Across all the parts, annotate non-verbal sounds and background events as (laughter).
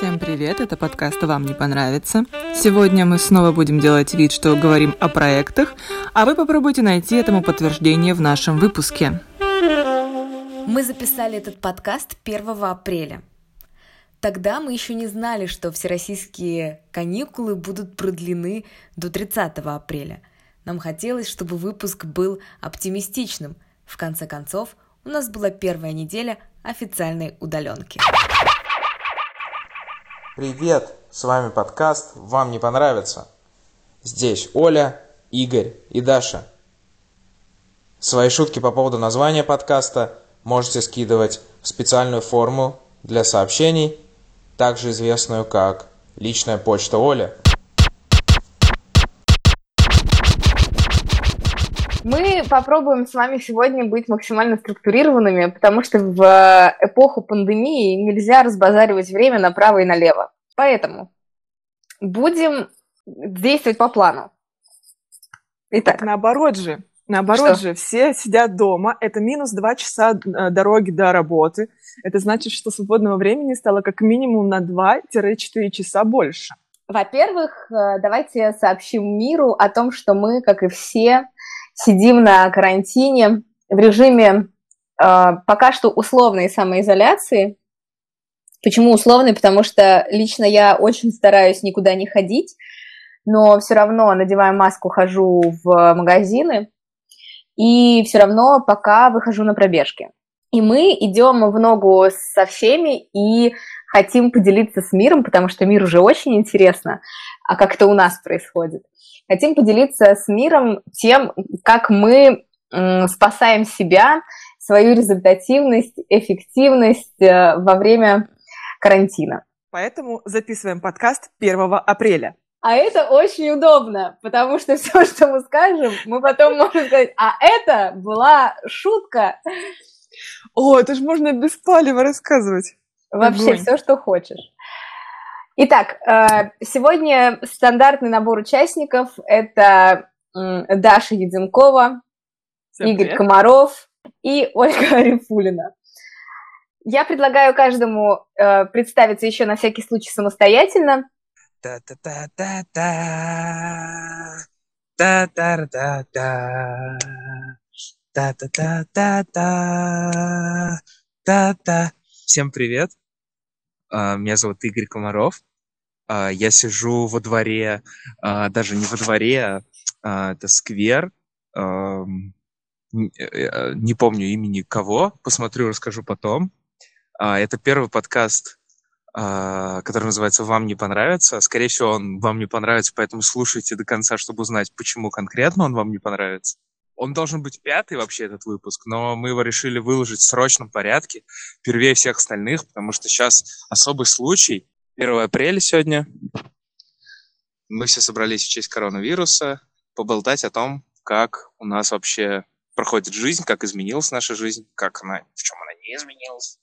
Всем привет, это подкаст «Вам не понравится». Сегодня мы снова будем делать вид, что говорим о проектах, а вы попробуйте найти этому подтверждение в нашем выпуске. Мы записали этот подкаст 1 апреля. Тогда мы еще не знали, что всероссийские каникулы будут продлены до 30 апреля. Нам хотелось, чтобы выпуск был оптимистичным. В конце концов, у нас была первая неделя официальной удаленки. Привет, с вами подкаст «Вам не понравится». Здесь Оля, Игорь и Даша. Свои шутки по поводу названия подкаста можете скидывать в специальную форму для сообщений, также известную как «Личная почта Оля». Мы попробуем с вами сегодня быть максимально структурированными, потому что в эпоху пандемии нельзя разбазаривать время направо и налево. Поэтому будем действовать по плану. Итак. Так наоборот же. Наоборот что? же, все сидят дома, это минус два часа э, дороги до работы. Это значит, что свободного времени стало как минимум на 2-4 часа больше. Во-первых, э, давайте сообщим миру о том, что мы, как и все, сидим на карантине в режиме э, пока что условной самоизоляции. Почему условной? Потому что лично я очень стараюсь никуда не ходить, но все равно надеваю маску, хожу в магазины, и все равно пока выхожу на пробежки. И мы идем в ногу со всеми и хотим поделиться с миром, потому что мир уже очень интересно, а как это у нас происходит. Хотим поделиться с миром тем, как мы спасаем себя, свою результативность, эффективность э, во время карантина. Поэтому записываем подкаст 1 апреля. А это очень удобно, потому что (laughs) все, что мы скажем, мы потом можем сказать, а это была шутка. О, это же можно без палева рассказывать. Вообще все, что хочешь. Итак, э, сегодня стандартный набор участников – это Даша Единкова, Всем Игорь привет. Комаров и Ольга (laughs) Арифулина. Я предлагаю каждому э, представиться еще на всякий случай самостоятельно. Та-та-та-та-та. Та-та-та-та. Та-та-та-та-та. Та-та. Всем привет. А, меня зовут Игорь Комаров. А, я сижу во дворе, а, даже не во дворе, это сквер. Э, э, не помню имени кого, посмотрю, расскажу потом. Это первый подкаст, который называется «Вам не понравится». Скорее всего, он вам не понравится, поэтому слушайте до конца, чтобы узнать, почему конкретно он вам не понравится. Он должен быть пятый вообще, этот выпуск, но мы его решили выложить в срочном порядке, первее всех остальных, потому что сейчас особый случай. 1 апреля сегодня. Мы все собрались в честь коронавируса, поболтать о том, как у нас вообще проходит жизнь, как изменилась наша жизнь, как она, в чем она не изменилась.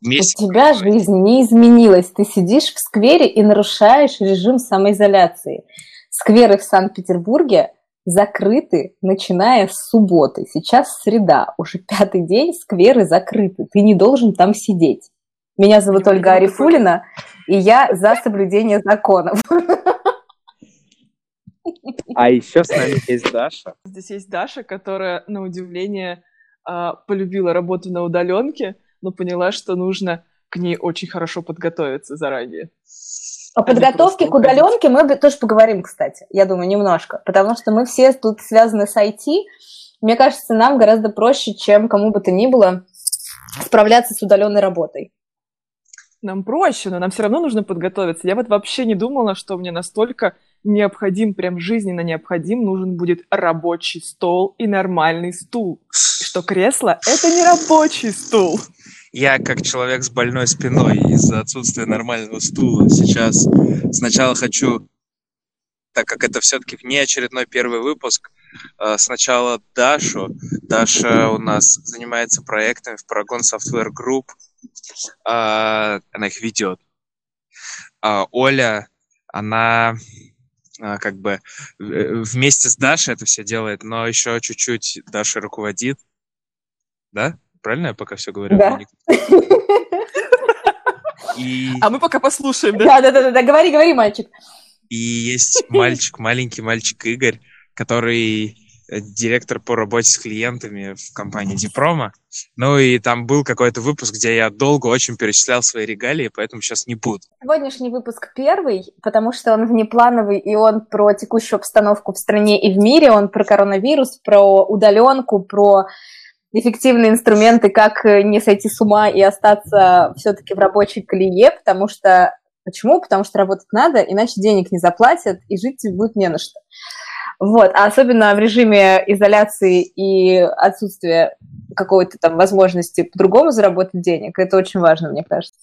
Вместе У тебя жизнь не изменилась. Ты сидишь в сквере и нарушаешь режим самоизоляции. Скверы в Санкт-Петербурге закрыты, начиная с субботы. Сейчас среда, уже (laughs) пятый день скверы закрыты. Ты не должен там сидеть. Меня зовут Ольга Арифулина, и я (laughs) за соблюдение законов. А еще с нами есть Даша. Здесь есть Даша, которая, на удивление, а, полюбила работу на удаленке, но поняла, что нужно к ней очень хорошо подготовиться заранее. О подготовке к удаленке мы тоже поговорим, кстати, я думаю, немножко, потому что мы все тут связаны с IT. Мне кажется, нам гораздо проще, чем кому бы то ни было, справляться с удаленной работой нам проще, но нам все равно нужно подготовиться. Я вот вообще не думала, что мне настолько необходим, прям жизненно необходим, нужен будет рабочий стол и нормальный стул. Что кресло — это не рабочий стул. Я, как человек с больной спиной из-за отсутствия нормального стула, сейчас сначала хочу, так как это все-таки не очередной первый выпуск, э, сначала Дашу. Даша у нас занимается проектами в Paragon Software Group — а, она их ведет. А Оля, она как бы вместе с Дашей это все делает, но еще чуть-чуть Даша руководит. Да? Правильно я пока все говорю? Да. И... (laughs) А мы пока послушаем, да? Да-да-да, говори, говори, мальчик. И есть мальчик, маленький мальчик Игорь, который Э, директор по работе с клиентами в компании Дипрома. Ну и там был какой-то выпуск, где я долго очень перечислял свои регалии, поэтому сейчас не буду. Сегодняшний выпуск первый, потому что он внеплановый, и он про текущую обстановку в стране и в мире, он про коронавирус, про удаленку, про эффективные инструменты, как не сойти с ума и остаться все-таки в рабочей колее, потому что... Почему? Потому что работать надо, иначе денег не заплатят, и жить будет не на что. Вот, а особенно в режиме изоляции и отсутствия какой-то там возможности по-другому заработать денег, это очень важно, мне кажется.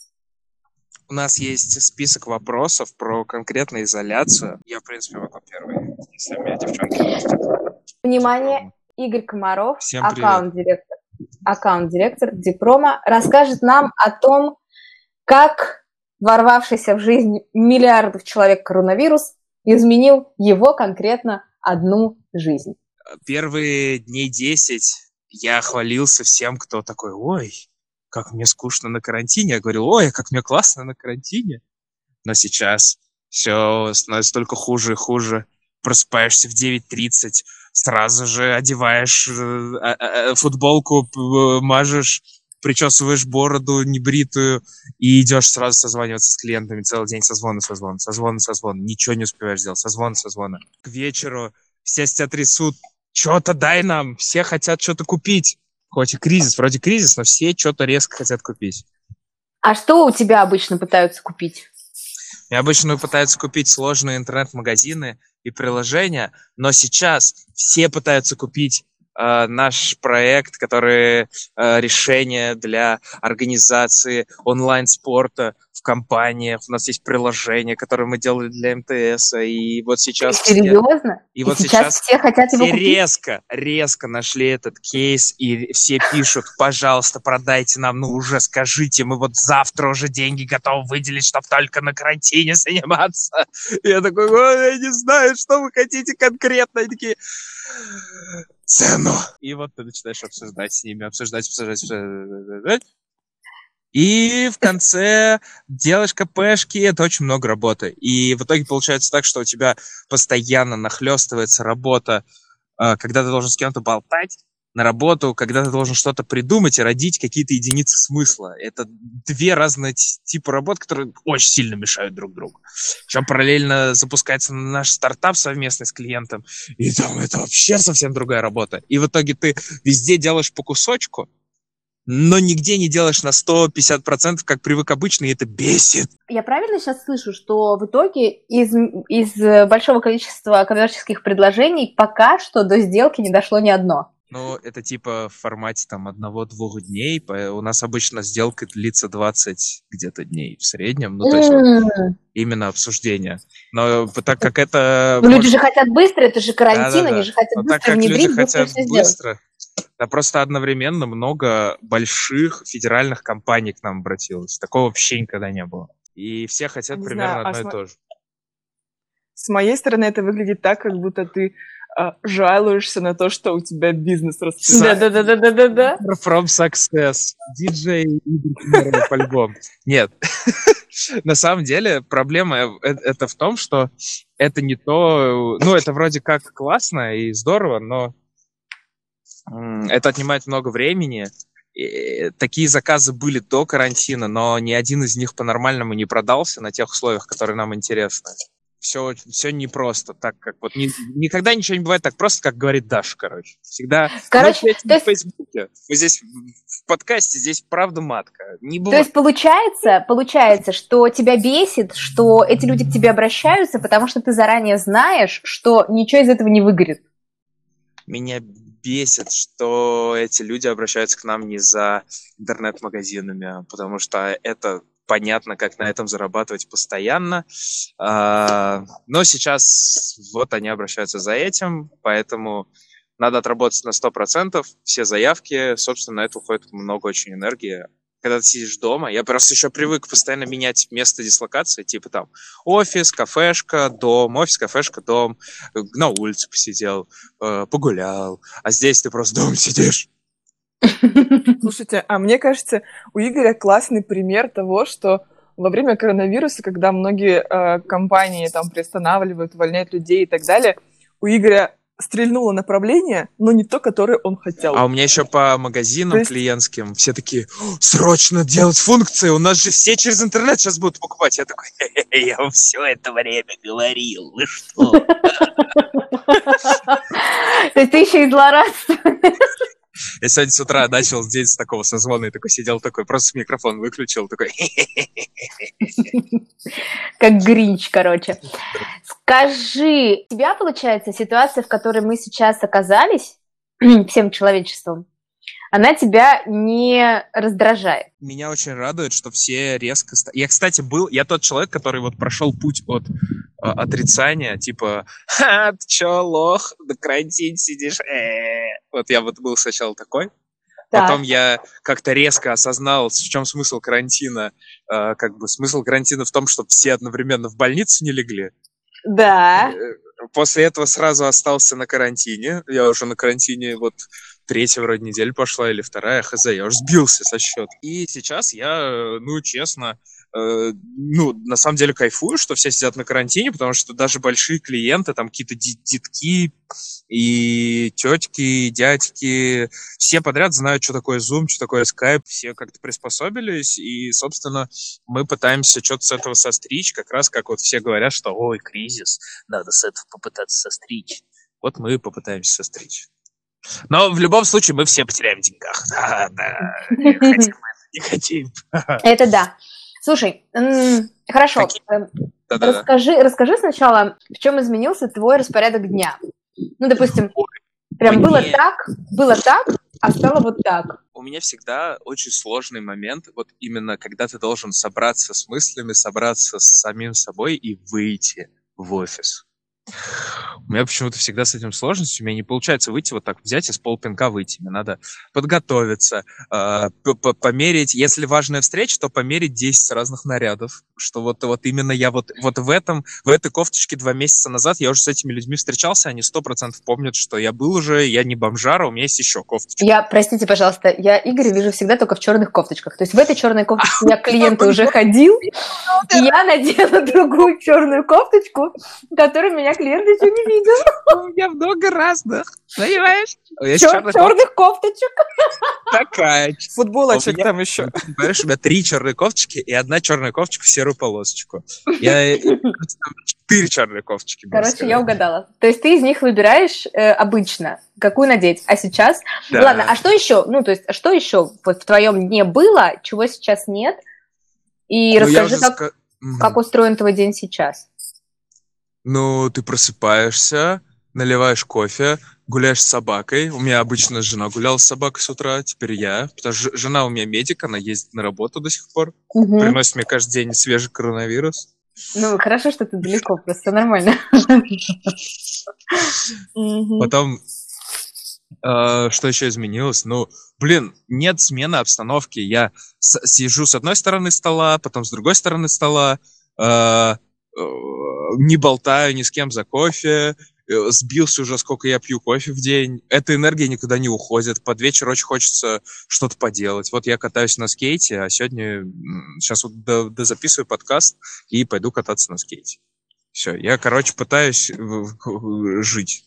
У нас есть список вопросов про конкретную изоляцию. Я, в принципе, могу первый, если у меня девчонки. Внимание, Игорь Комаров, аккаунт-директор, аккаунт-директор Дипрома, расскажет нам о том, как ворвавшийся в жизнь миллиардов человек коронавирус изменил его конкретно одну жизнь. Первые дней 10 я хвалился всем, кто такой, ой, как мне скучно на карантине. Я говорил, ой, как мне классно на карантине. Но сейчас все становится только хуже и хуже. Просыпаешься в 9.30, сразу же одеваешь э, э, э, футболку, мажешь, причесываешь бороду небритую и идешь сразу созваниваться с клиентами целый день созвоны, созвоны, созвоны, созвоны. Ничего не успеваешь сделать, созвоны, созвоны. К вечеру все тебя трясут. Что-то дай нам, все хотят что-то купить. Хоть и кризис, вроде кризис, но все что-то резко хотят купить. А что у тебя обычно пытаются купить? Меня обычно пытаются купить сложные интернет-магазины и приложения, но сейчас все пытаются купить наш проект, который э, решение для организации онлайн-спорта в компаниях. У нас есть приложение, которое мы делали для МТС, и вот сейчас... Серьезно? И, и вот сейчас, сейчас все хотят его все купить? резко, резко нашли этот кейс, и все пишут, пожалуйста, продайте нам, ну уже скажите, мы вот завтра уже деньги готовы выделить, чтобы только на карантине заниматься. И я такой, я не знаю, что вы хотите конкретно. Они такие, цену. И вот ты начинаешь обсуждать с ними, обсуждать, обсуждать, обсуждать. И в конце делаешь КПшки, это очень много работы. И в итоге получается так, что у тебя постоянно нахлестывается работа, а, когда ты должен с кем-то болтать, на работу, когда ты должен что-то придумать и родить какие-то единицы смысла. Это две разные типа работ, которые очень сильно мешают друг другу. Причем параллельно запускается наш стартап совместный с клиентом, и там это вообще совсем другая работа. И в итоге ты везде делаешь по кусочку, но нигде не делаешь на 150%, как привык обычно, и это бесит. Я правильно сейчас слышу, что в итоге из, из большого количества коммерческих предложений пока что до сделки не дошло ни одно? Ну, это типа в формате там одного-двух дней. У нас обычно сделка длится 20 где-то дней в среднем. Ну, то есть вот, именно обсуждение. Но так как это... Ну, может... люди же хотят быстро, это же карантин, они же хотят Но быстро так как внедрить, люди хотят быстро, да просто одновременно много больших федеральных компаний к нам обратилось. Такого вообще никогда не было. И все хотят не примерно знаю, а одно а и то же. С моей стороны это выглядит так, как будто ты жалуешься на то, что у тебя бизнес расцветает. Да-да-да-да-да-да. From success. DJ по-любому. (laughs) Нет. (laughs) На самом деле проблема э, это в том, что это не то... Ну, это вроде как классно и здорово, но это отнимает много времени. И такие заказы были до карантина, но ни один из них по-нормальному не продался на тех условиях, которые нам интересны все, все непросто, так как вот ни, никогда ничего не бывает так просто, как говорит Даша, короче. Всегда. Короче, то есть... в Фейсбуке. Мы здесь в подкасте, здесь правда матка. Не бывает. То есть получается, получается, что тебя бесит, что эти люди к тебе обращаются, потому что ты заранее знаешь, что ничего из этого не выгорит. Меня бесит, что эти люди обращаются к нам не за интернет-магазинами, а потому что это понятно, как на этом зарабатывать постоянно. А, но сейчас вот они обращаются за этим, поэтому надо отработать на 100%. Все заявки, собственно, на это уходит много очень энергии. Когда ты сидишь дома, я просто еще привык постоянно менять место дислокации, типа там офис, кафешка, дом, офис, кафешка, дом, на улице посидел, э, погулял, а здесь ты просто дома сидишь. Слушайте, а мне кажется, у Игоря классный пример того, что во время коронавируса, когда многие э, компании там приостанавливают, увольняют людей и так далее, у Игоря стрельнуло направление, но не то, которое он хотел. А у меня еще по магазинам есть- клиентским все такие, срочно делать функции, у нас же все через интернет сейчас будут покупать. Я такой, «Хе-хе-хе, я вам все это время говорил, вы что? (laughs) То есть ты еще и злорадство. Я сегодня с утра начал день с такого созвона и такой сидел такой, просто микрофон выключил, такой, (laughs) Как Гринч, короче. Скажи, у тебя, получается, ситуация, в которой мы сейчас оказались, (clears throat) всем человечеством, она тебя не раздражает? меня очень радует, что все резко... Я, кстати, был... Я тот человек, который вот прошел путь от э, отрицания, типа, «Ха, ты чё, лох, на карантине сидишь?» Э. Вот я вот был сначала такой. Так. Потом я как-то резко осознал, в чем смысл карантина. Э, Как бы смысл карантина в том, чтобы все одновременно в больницу не легли. Да. Э, После этого сразу остался на карантине. Я уже на карантине вот третья вроде неделя пошла или вторая, хз, я уже сбился со счета. И сейчас я, ну, честно, ну, на самом деле кайфую, что все сидят на карантине, потому что даже большие клиенты, там какие-то детки и тетки, и дядьки, все подряд знают, что такое Zoom, что такое Skype, все как-то приспособились, и, собственно, мы пытаемся что-то с этого состричь, как раз как вот все говорят, что ой, кризис, надо с этого попытаться состричь. Вот мы и попытаемся состричь. Но в любом случае мы все потеряем в деньгах. (laughs) Да, да. Не хотим, не хотим. Это да. Слушай, хорошо. Какие- Да-да-да. Расскажи, расскажи сначала, в чем изменился твой распорядок дня. Ну, допустим, прям было так, было так, а стало вот так. У меня всегда очень сложный момент, вот именно когда ты должен собраться с мыслями, собраться с самим собой и выйти в офис. У меня почему-то всегда с этим сложность. У меня не получается выйти вот так, взять и с полпинка выйти. Мне надо подготовиться, э, п- померить. Если важная встреча, то померить 10 разных нарядов. Что вот, вот именно я вот, вот в этом, в этой кофточке два месяца назад я уже с этими людьми встречался, они сто процентов помнят, что я был уже, я не бомжара, у меня есть еще кофточка. Я, простите, пожалуйста, я Игоря вижу всегда только в черных кофточках. То есть в этой черной кофточке я к (laughs) клиенту уже ходил, и я надела (laughs) другую черную кофточку, которую меня клиент еще не видел. У меня много разных, понимаешь? Чер- черных кофточек. такая. Футболочек там еще. Понимаешь, у меня три черные кофточки и одна черная кофточка в серую полосочку. Я там (laughs) четыре черные кофточки. Короче, я угадала. То есть ты из них выбираешь э, обычно, какую надеть. А сейчас... Ладно, а что еще? Ну, то есть, что еще вот в твоем дне было, чего сейчас нет? И Ну, расскажи, как устроен твой день сейчас. Ну, ты просыпаешься, наливаешь кофе, гуляешь с собакой. У меня обычно жена гуляла с собакой с утра, теперь я. Потому что жена у меня медик, она ездит на работу до сих пор. Мгм. Приносит мне каждый день свежий коронавирус. Ну, хорошо, что ты далеко, просто нормально. Потом, э, что еще изменилось? Ну, блин, нет смены обстановки. Я сижу с одной стороны стола, потом с другой стороны стола, э, не болтаю ни с кем за кофе, э, сбился уже, сколько я пью кофе в день. Эта энергия никуда не уходит. Под вечер очень хочется что-то поделать. Вот я катаюсь на скейте, а сегодня, сейчас вот до- дозаписываю подкаст и пойду кататься на скейте. Все, я, короче, пытаюсь э, жить.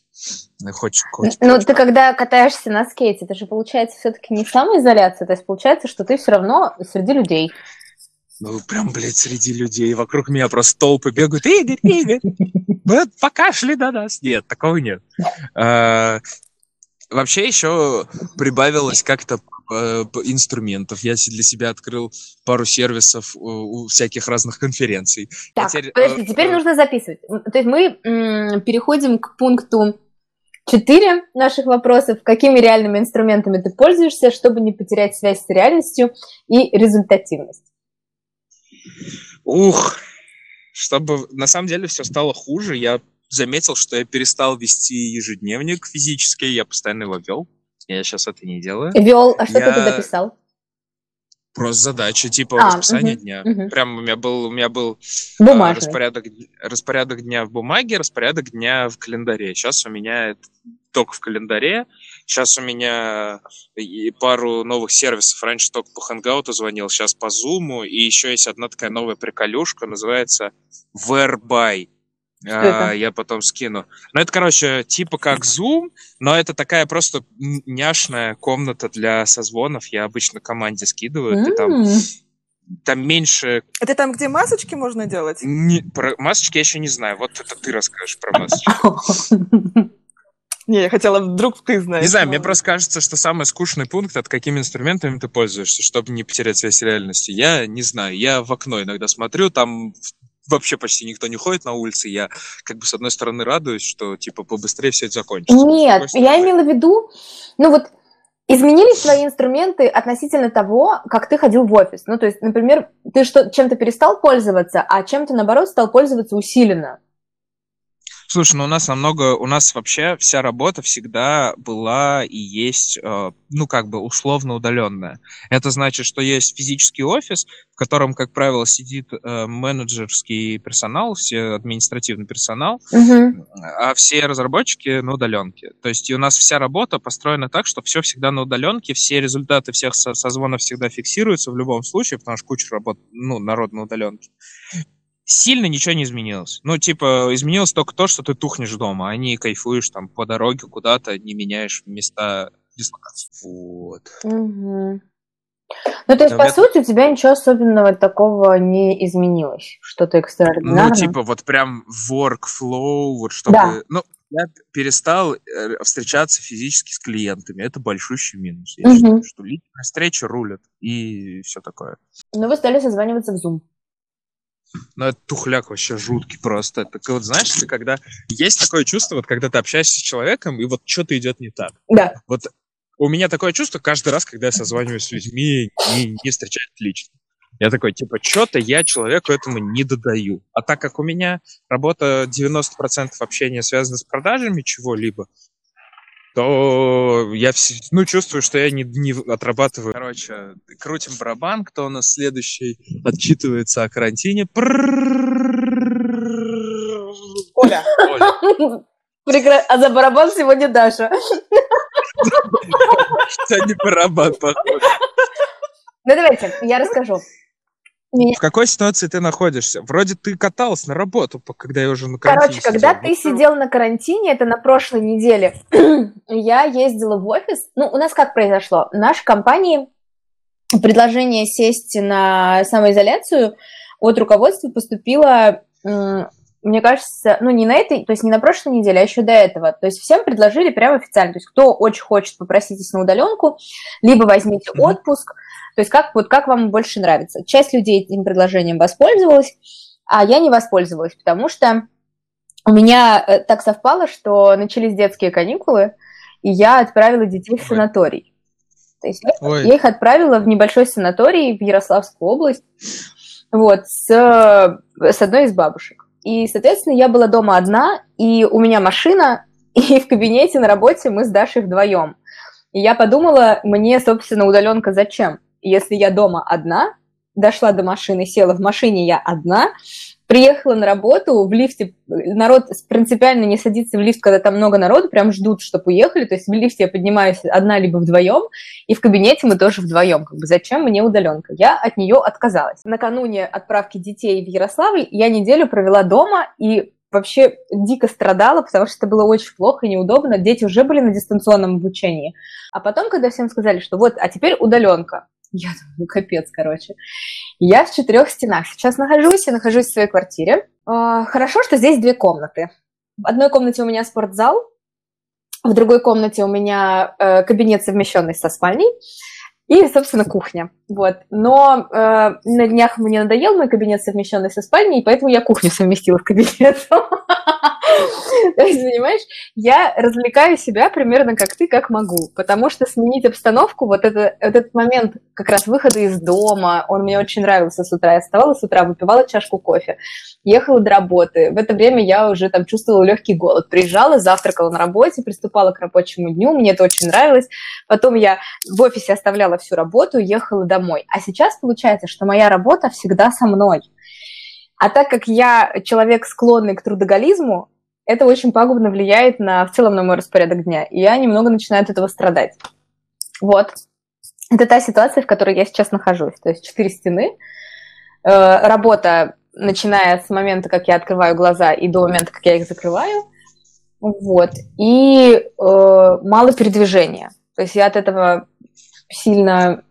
Хоть, хоть Ну, ты когда катаешься на скейте, это же получается все-таки не самоизоляция, то есть получается, что ты все равно среди людей. Ну, прям, блядь, среди людей. Вокруг меня просто толпы бегают. Игорь, Игорь, вот покашли на нас. Нет, такого нет. А, Вообще еще прибавилось как-то э, инструментов. Я для себя открыл пару сервисов у всяких разных конференций. Так, Теперь, подожди, э, теперь э, нужно записывать. То есть мы переходим к пункту 4 наших вопросов. Какими реальными инструментами ты пользуешься, чтобы не потерять связь с реальностью и результативность? Ух, чтобы на самом деле все стало хуже, я заметил, что я перестал вести ежедневник физически, я постоянно его вел. Я сейчас это не делаю. Вел, а что Я- ты туда писал? Просто задачи, типа А, расписание мгм, дня. мгм. Прям у меня был, у меня был а, распорядок, распорядок дня в бумаге, распорядок дня в календаре. Сейчас у меня это только в календаре. Сейчас у меня пару новых сервисов. Раньше только по Hangout звонил, сейчас по Zoom. И еще есть одна такая новая приколюшка, называется Whereby. А, я потом скину. Ну, это, короче, типа как Zoom, но это такая просто няшная комната для созвонов. Я обычно команде скидываю. Ты там там меньше... Это там, где масочки можно делать? Не, про масочки я еще не знаю. Вот это ты расскажешь про масочки. (laughs) Не, я хотела, вдруг ты знаешь. Не знаю, мне просто кажется, что самый скучный пункт, это какими инструментами ты пользуешься, чтобы не потерять связь с реальностью. Я не знаю, я в окно иногда смотрю, там вообще почти никто не ходит на улице, я как бы с одной стороны радуюсь, что типа побыстрее все это закончится. Нет, я имела в виду, ну вот изменились твои инструменты относительно того, как ты ходил в офис. Ну, то есть, например, ты что, чем-то перестал пользоваться, а чем-то, наоборот, стал пользоваться усиленно. Слушай, ну у нас намного, у нас вообще вся работа всегда была и есть, э, ну как бы условно удаленная. Это значит, что есть физический офис, в котором, как правило, сидит э, менеджерский персонал, все административный персонал, угу. а все разработчики на удаленке. То есть и у нас вся работа построена так, что все всегда на удаленке, все результаты всех созвонов всегда фиксируются в любом случае, потому что куча работ, ну, народ на удаленке сильно ничего не изменилось. Ну, типа, изменилось только то, что ты тухнешь дома, а не кайфуешь там по дороге куда-то, не меняешь места дислокации. Вот. Угу. Ну, то есть, по сути, у тебя ничего особенного такого не изменилось? Что-то экстраординарное? Ну, типа, вот прям workflow, вот чтобы... Да. Ну, я перестал э, встречаться физически с клиентами. Это большущий минус. Я угу. считаю, что личная встреча рулят и все такое. Ну, вы стали созваниваться в Zoom. Ну, это тухляк вообще жуткий просто. Это вот, знаешь, ты когда... Есть такое чувство, вот когда ты общаешься с человеком, и вот что-то идет не так. Да. Вот у меня такое чувство каждый раз, когда я созваниваюсь с людьми, не, не встречают лично. Я такой, типа, что-то я человеку этому не додаю. А так как у меня работа 90% общения связана с продажами чего-либо, то я все, ну, чувствую, что я не, не отрабатываю. Короче, крутим барабан, кто у нас следующий отчитывается о карантине. Оля. Оля. А за барабан сегодня Даша. Сегодня барабан, походу. Ну, давайте, я расскажу. В какой ситуации ты находишься? Вроде ты каталась на работу, когда я уже на карантине Короче, когда ты сидел на карантине, это на прошлой неделе, (clears throat) я ездила в офис. Ну, у нас как произошло? В нашей компании предложение сесть на самоизоляцию от руководства поступило, мне кажется, ну, не на этой, то есть не на прошлой неделе, а еще до этого. То есть всем предложили прямо официально. То есть кто очень хочет, попроситесь на удаленку, либо возьмите отпуск – то есть как, вот, как вам больше нравится. Часть людей этим предложением воспользовалась, а я не воспользовалась, потому что у меня э, так совпало, что начались детские каникулы, и я отправила детей в санаторий. То есть я, я их отправила в небольшой санаторий в Ярославскую область, вот, с, с одной из бабушек. И, соответственно, я была дома одна, и у меня машина, (laughs) и в кабинете на работе мы с Дашей вдвоем. И я подумала, мне, собственно, удаленка зачем? Если я дома одна, дошла до машины, села в машине я одна, приехала на работу, в лифте, народ принципиально не садится в лифт, когда там много народу, прям ждут, чтобы уехали, то есть в лифте я поднимаюсь одна либо вдвоем, и в кабинете мы тоже вдвоем, как бы зачем мне удаленка? Я от нее отказалась. Накануне отправки детей в Ярославль я неделю провела дома, и вообще дико страдала, потому что это было очень плохо и неудобно. Дети уже были на дистанционном обучении. А потом, когда всем сказали, что вот, а теперь удаленка, я думаю, ну капец, короче. Я в четырех стенах сейчас нахожусь, я нахожусь в своей квартире. А, хорошо, что здесь две комнаты. В одной комнате у меня спортзал, в другой комнате у меня э, кабинет, совмещенный со спальней, и, собственно, кухня. Вот. Но э, на днях мне надоел мой кабинет, совмещенный со спальней, поэтому я кухню совместила в кабинет. (laughs) То есть, понимаешь, я развлекаю себя примерно как ты, как могу, потому что сменить обстановку, вот, это, вот этот момент как раз выхода из дома, он мне очень нравился с утра. Я вставала с утра, выпивала чашку кофе, ехала до работы. В это время я уже там чувствовала легкий голод. Приезжала, завтракала на работе, приступала к рабочему дню, мне это очень нравилось. Потом я в офисе оставляла всю работу, ехала домой. А сейчас получается, что моя работа всегда со мной. А так как я человек, склонный к трудоголизму, это очень пагубно влияет на в целом на мой распорядок дня, и я немного начинаю от этого страдать. Вот. Это та ситуация, в которой я сейчас нахожусь. То есть четыре стены, э, работа, начиная с момента, как я открываю глаза, и до момента, как я их закрываю. Вот. И э, мало передвижения. То есть я от этого сильно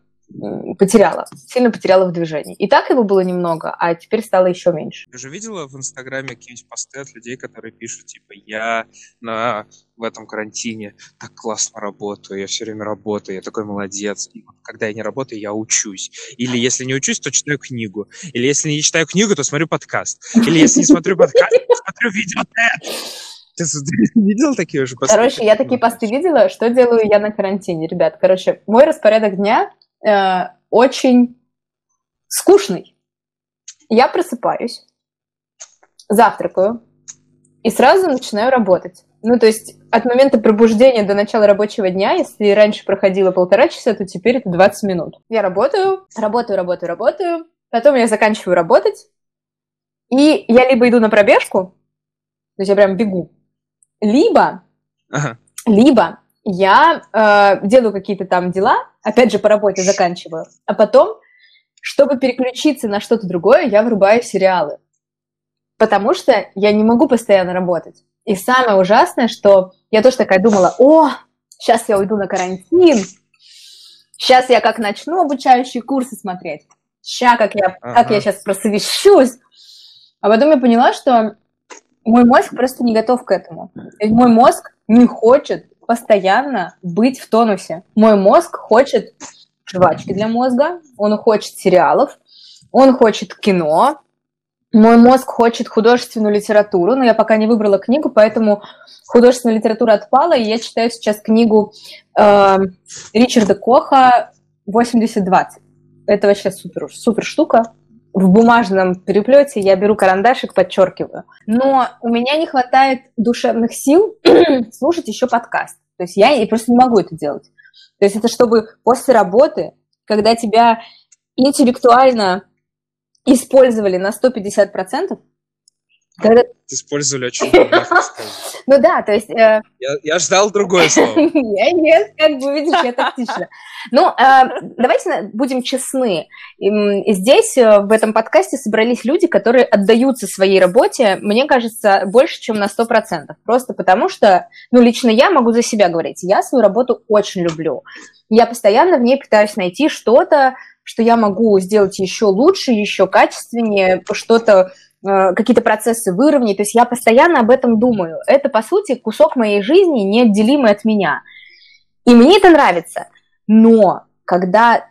потеряла, сильно потеряла в движении. И так его было немного, а теперь стало еще меньше. Ты же видела в Инстаграме какие-нибудь посты от людей, которые пишут, типа, я на, в этом карантине так классно работаю, я все время работаю, я такой молодец. И вот когда я не работаю, я учусь. Или если не учусь, то читаю книгу. Или если не читаю книгу, то смотрю подкаст. Или если не смотрю подкаст, то смотрю видео ты видел такие уже посты? Короче, я такие посты видела. Что делаю я на карантине, ребят? Короче, мой распорядок дня э, очень скучный. Я просыпаюсь, завтракаю и сразу начинаю работать. Ну, то есть от момента пробуждения до начала рабочего дня, если раньше проходило полтора часа, то теперь это 20 минут. Я работаю, работаю, работаю, работаю, потом я заканчиваю работать, и я либо иду на пробежку, то есть я прям бегу, либо, ага. либо я э, делаю какие-то там дела, опять же, по работе заканчиваю, а потом, чтобы переключиться на что-то другое, я врубаю сериалы. Потому что я не могу постоянно работать. И самое ужасное, что я тоже такая думала, о, сейчас я уйду на карантин, сейчас я как начну обучающие курсы смотреть, сейчас как я, ага. как я сейчас просвещусь. А потом я поняла, что мой мозг просто не готов к этому. Мой мозг не хочет постоянно быть в тонусе. Мой мозг хочет жвачки для мозга, он хочет сериалов, он хочет кино, мой мозг хочет художественную литературу, но я пока не выбрала книгу, поэтому художественная литература отпала, и я читаю сейчас книгу э, Ричарда Коха «80-20». Это вообще супер, супер штука. В бумажном переплете я беру карандашик, подчеркиваю. Но у меня не хватает душевных сил (clears throat) слушать еще подкаст. То есть я просто не могу это делать. То есть это чтобы после работы, когда тебя интеллектуально использовали на 150%, когда... Использовали очень (laughs) Ну да, то есть... Э, я ждал другое слово. (laughs) Я нет, как бы, видишь, я тактична. Ну, э, давайте будем честны. Здесь, э, в этом подкасте, собрались люди, которые отдаются своей работе, мне кажется, больше, чем на 100%. Просто потому что, ну, лично я могу за себя говорить. Я свою работу очень люблю. Я постоянно в ней пытаюсь найти что-то, что я могу сделать еще лучше, еще качественнее, что-то какие-то процессы выровнять. То есть я постоянно об этом думаю. Это, по сути, кусок моей жизни, неотделимый от меня. И мне это нравится. Но когда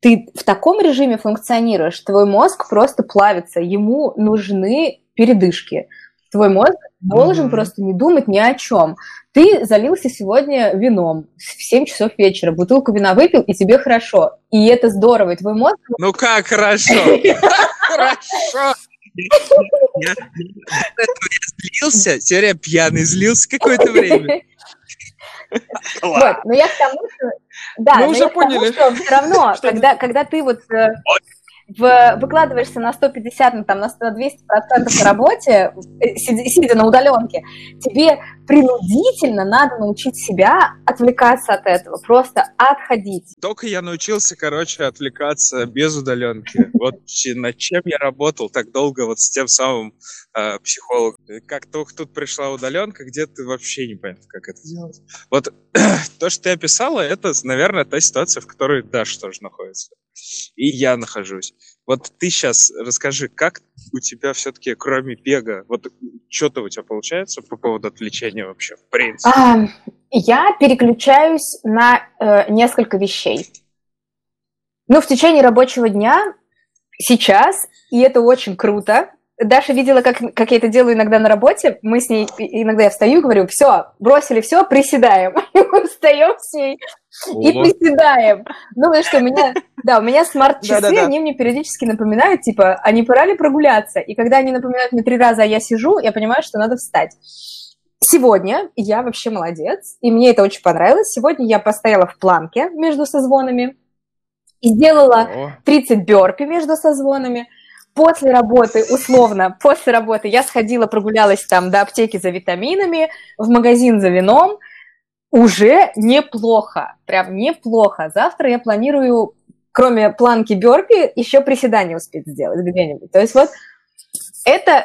ты в таком режиме функционируешь, твой мозг просто плавится, ему нужны передышки. Твой мозг должен mm-hmm. просто не думать ни о чем. Ты залился сегодня вином в 7 часов вечера, бутылку вина выпил, и тебе хорошо. И это здорово, и твой мозг... Ну как хорошо? (laughs) Хорошо! Я злился, теперь пьяный злился какое-то время. Вот, но я к тому, что... Да, Мы уже поняли. что все равно, когда, когда ты вот э, в, выкладываешься на 150, ну, там, на 100-200 процентов на работе, э, сидя, сидя на удаленке, тебе принудительно надо научить себя отвлекаться от этого, просто отходить. Только я научился, короче, отвлекаться без удаленки. (laughs) Вот над чем я работал так долго вот с тем самым э, психологом. Как только тут пришла удаленка, где ты вообще не понял, как это делать. Вот (clears throat) то, что ты описала, это, наверное, та ситуация, в которой Даша тоже находится и я нахожусь. Вот ты сейчас расскажи, как у тебя все-таки, кроме бега, вот что-то у тебя получается по поводу отвлечения вообще, в принципе? А, я переключаюсь на э, несколько вещей. Ну, в течение рабочего дня сейчас, и это очень круто, Даша видела, как, как я это делаю иногда на работе. Мы с ней, иногда я встаю и говорю, все, бросили все, приседаем. И (laughs) мы встаем с ней и приседаем. Ну, потому что у меня, да, у меня смарт-часы, они мне периодически напоминают, типа, а не пора ли прогуляться? И когда они напоминают мне три раза, а я сижу, я понимаю, что надо встать. Сегодня я вообще молодец, и мне это очень понравилось. Сегодня я постояла в планке между созвонами и сделала 30 бёрпи между созвонами, после работы, условно, после работы я сходила, прогулялась там до аптеки за витаминами, в магазин за вином, уже неплохо, прям неплохо. Завтра я планирую, кроме планки Бёрпи, еще приседания успеть сделать где-нибудь. То есть вот это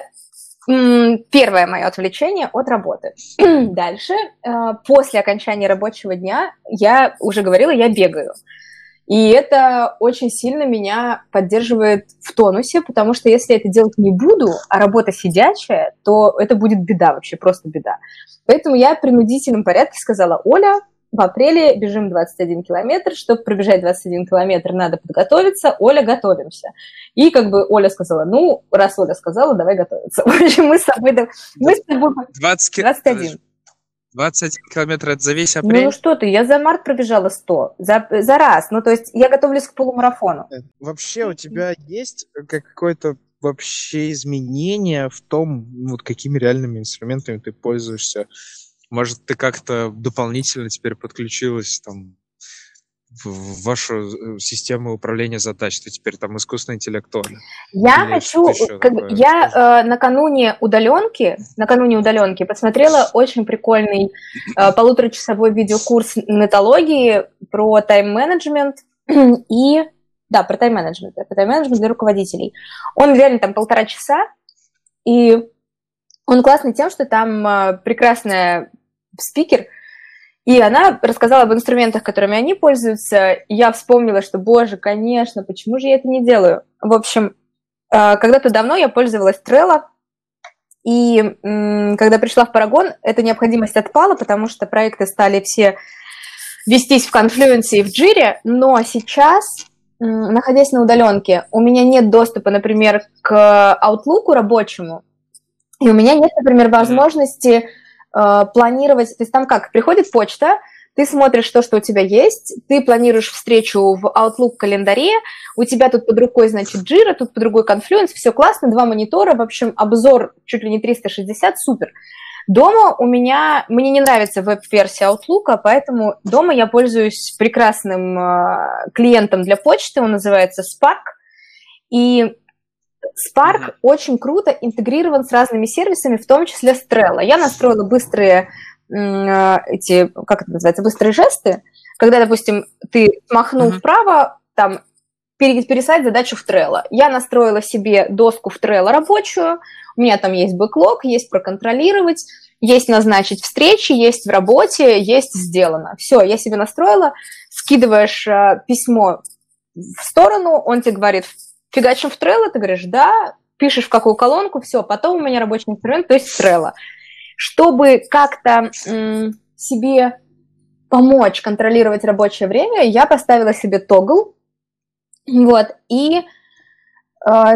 первое мое отвлечение от работы. (clears throat) Дальше, э, после окончания рабочего дня, я уже говорила, я бегаю. И это очень сильно меня поддерживает в тонусе, потому что если я это делать не буду, а работа сидячая, то это будет беда вообще, просто беда. Поэтому я в принудительном порядке сказала, Оля, в апреле бежим 21 километр. Чтобы пробежать 21 километр, надо подготовиться. Оля, готовимся. И как бы Оля сказала, ну, раз Оля сказала, давай готовиться. (laughs) В общем, мы с тобой... Мы с тобой... 20 21. 21 километр это за весь ну, апрель? Ну что ты, я за март пробежала 100, за, за раз. Ну то есть я готовлюсь к полумарафону. Э, вообще у тебя есть какое-то вообще изменение в том, вот какими реальными инструментами ты пользуешься? Может, ты как-то дополнительно теперь подключилась там в вашу э, систему управления задач, ты теперь там искусственный интеллект? Я Или хочу, как, я э, накануне удаленки, накануне удаленки посмотрела очень прикольный э, полуторачасовой видеокурс нетологии про тайм-менеджмент (clears throat) и, да, про тайм-менеджмент, про тайм-менеджмент для руководителей. Он реально там полтора часа, и он классный тем, что там э, прекрасная спикер – и она рассказала об инструментах, которыми они пользуются. И я вспомнила, что, боже, конечно, почему же я это не делаю? В общем, э, когда-то давно я пользовалась Trello, и когда пришла в Парагон, эта необходимость отпала, потому что проекты стали все вестись в Confluence и в Jira, но сейчас, находясь на удаленке, у меня нет доступа, например, к Outlook рабочему, и у меня нет, например, возможности э, планировать, то есть там как, приходит почта, ты смотришь то, что у тебя есть, ты планируешь встречу в Outlook календаре, у тебя тут под рукой, значит, Jira, тут под рукой Confluence, все классно, два монитора, в общем, обзор чуть ли не 360, супер. Дома у меня, мне не нравится веб-версия Outlook, поэтому дома я пользуюсь прекрасным э, клиентом для почты, он называется Spark, и Spark mm-hmm. очень круто интегрирован с разными сервисами, в том числе с Trello. Я настроила быстрые э, эти, как это называется, быстрые жесты, когда, допустим, ты махнул mm-hmm. вправо, там, пересадить задачу в Trello. Я настроила себе доску в Trello рабочую, у меня там есть бэклог, есть проконтролировать, есть назначить встречи, есть в работе, есть сделано. Все, я себе настроила, скидываешь э, письмо в сторону, он тебе говорит, фигачим в Trello, ты говоришь, да, пишешь в какую колонку, все, потом у меня рабочий инструмент, то есть Trello. Чтобы как-то себе помочь контролировать рабочее время, я поставила себе тогл, вот, и э,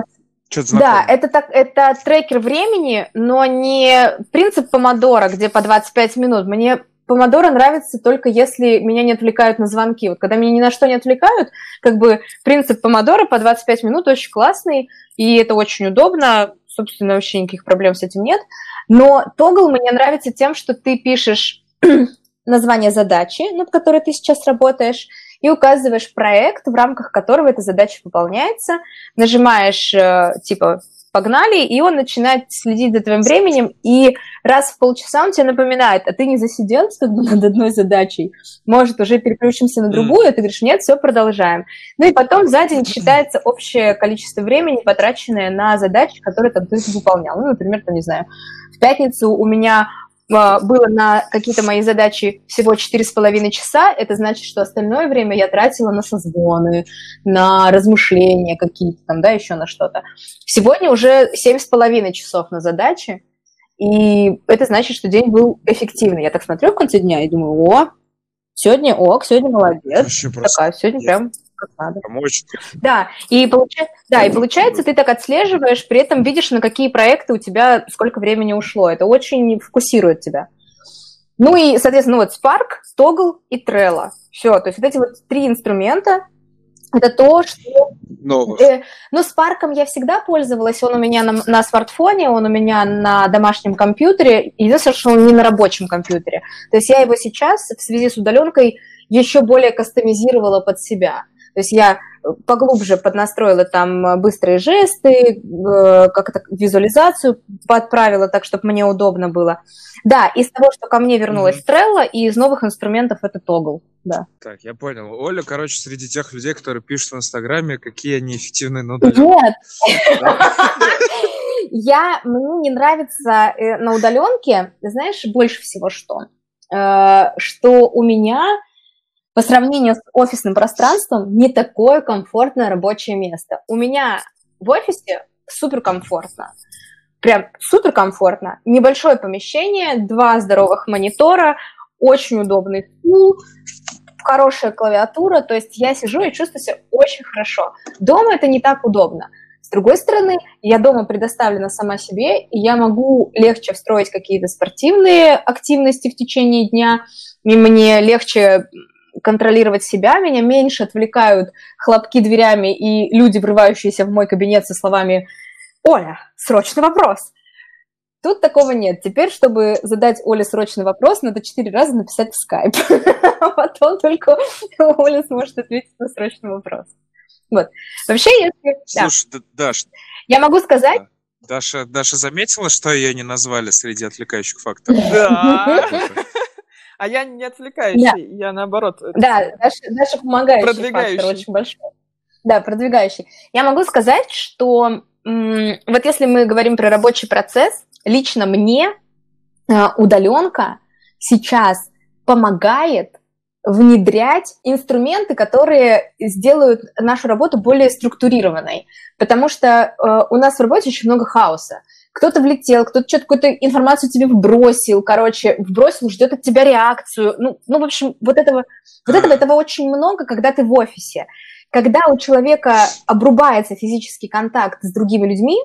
да, это, так, это трекер времени, но не принцип помодора, где по 25 минут. Мне помодоро нравится только если меня не отвлекают на звонки. Вот когда меня ни на что не отвлекают, как бы принцип помодоро по 25 минут очень классный, и это очень удобно, собственно, вообще никаких проблем с этим нет. Но тогл мне нравится тем, что ты пишешь (clears throat) название задачи, над которой ты сейчас работаешь, и указываешь проект, в рамках которого эта задача выполняется, нажимаешь э, типа погнали, и он начинает следить за твоим временем, и раз в полчаса он тебе напоминает, а ты не засиделся как (laughs) бы над одной задачей, может, уже переключимся на другую, а ты говоришь, нет, все, продолжаем. Ну и потом за день считается общее количество времени, потраченное на задачи, которые там ты выполнял. Ну, например, там, не знаю, в пятницу у меня было на какие-то мои задачи всего 4,5 часа, это значит, что остальное время я тратила на созвоны, на размышления какие-то там, да, еще на что-то. Сегодня уже 7,5 часов на задачи, и это значит, что день был эффективный. Я так смотрю в конце дня и думаю, о, сегодня ок, сегодня молодец. Такая, сегодня прям надо. Помочь. Да, и, получа... да, и получается, ты так отслеживаешь, при этом видишь, на какие проекты у тебя сколько времени ушло. Это очень фокусирует тебя. Ну и, соответственно, вот Spark, Toggle и Trello. Все, то есть вот эти вот три инструмента, это то, что... Новых. Э, ну, с парком я всегда пользовалась, он у меня на, на смартфоне, он у меня на домашнем компьютере, единственное, что он не на рабочем компьютере. То есть я его сейчас в связи с удаленкой еще более кастомизировала под себя. То есть я поглубже поднастроила там быстрые жесты, э, как это, визуализацию подправила так, чтобы мне удобно было. Да, из того, что ко мне вернулась mm-hmm. Trello, и из новых инструментов это Toggle. Да. Так, я понял. Оля, короче, среди тех людей, которые пишут в Инстаграме, какие они эффективные удаленке. Нет. (laughs) Я, мне не нравится э, на удаленке, знаешь, больше всего что? Э, что у меня по сравнению с офисным пространством не такое комфортное рабочее место. У меня в офисе супер комфортно. Прям супер комфортно. Небольшое помещение, два здоровых монитора, очень удобный стул, хорошая клавиатура, то есть я сижу и чувствую себя очень хорошо. Дома это не так удобно. С другой стороны, я дома предоставлена сама себе, и я могу легче встроить какие-то спортивные активности в течение дня, и мне легче контролировать себя, меня меньше отвлекают хлопки дверями и люди, врывающиеся в мой кабинет со словами «Оля, срочный вопрос!» Тут такого нет. Теперь, чтобы задать Оле срочный вопрос, надо четыре раза написать в скайп. (laughs) А потом только Оля сможет ответить на срочный вопрос. Вот. Вообще, если... Слушай, да. Даш... Я могу сказать... Даша, Даша заметила, что ее не назвали среди отвлекающих факторов? Да. А я не отвлекающий, я наоборот. Да, Даша, Даша помогающий фактор очень большой. Да, продвигающий. Я могу сказать, что вот если мы говорим про рабочий процесс, лично мне а, удаленка сейчас помогает внедрять инструменты, которые сделают нашу работу более структурированной. Потому что э, у нас в работе очень много хаоса. Кто-то влетел, кто-то что-то какую-то информацию тебе вбросил, короче, вбросил, ждет от тебя реакцию. Ну, ну в общем, вот этого, вот этого, этого очень много, когда ты в офисе. Когда у человека обрубается физический контакт с другими людьми,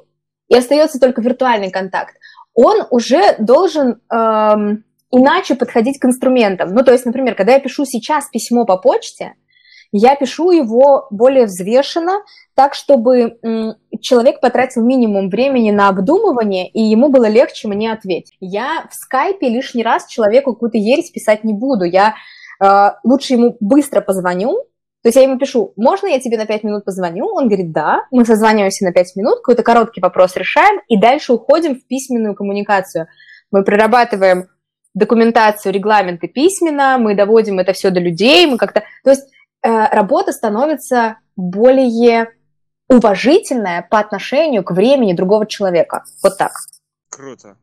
и остается только виртуальный контакт, он уже должен эм, иначе подходить к инструментам. Ну, то есть, например, когда я пишу сейчас письмо по почте, я пишу его более взвешенно, так, чтобы человек потратил минимум времени на обдумывание, и ему было легче мне ответить. Я в скайпе лишний раз человеку какую-то ересь писать не буду. Я э, лучше ему быстро позвоню, то есть я ему пишу, можно я тебе на 5 минут позвоню? Он говорит, да. Мы созваниваемся на 5 минут, какой-то короткий вопрос решаем, и дальше уходим в письменную коммуникацию. Мы прорабатываем документацию, регламенты письменно, мы доводим это все до людей, мы как-то... То есть э, работа становится более уважительная по отношению к времени другого человека. Вот так. Круто.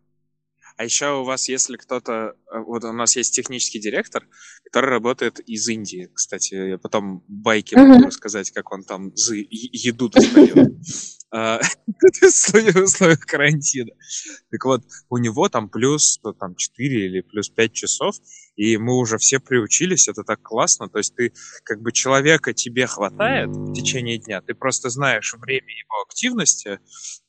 А еще у вас, если кто-то... Э, вот у нас есть технический директор, который работает из Индии. Кстати, я потом байки mm-hmm. могу рассказать, как он там еду достает. (laughs) А, (laughs) в условиях карантина. Так вот, у него там плюс там, 4 или плюс 5 часов, и мы уже все приучились, это так классно. То есть ты как бы человека тебе хватает в течение дня, ты просто знаешь время его активности,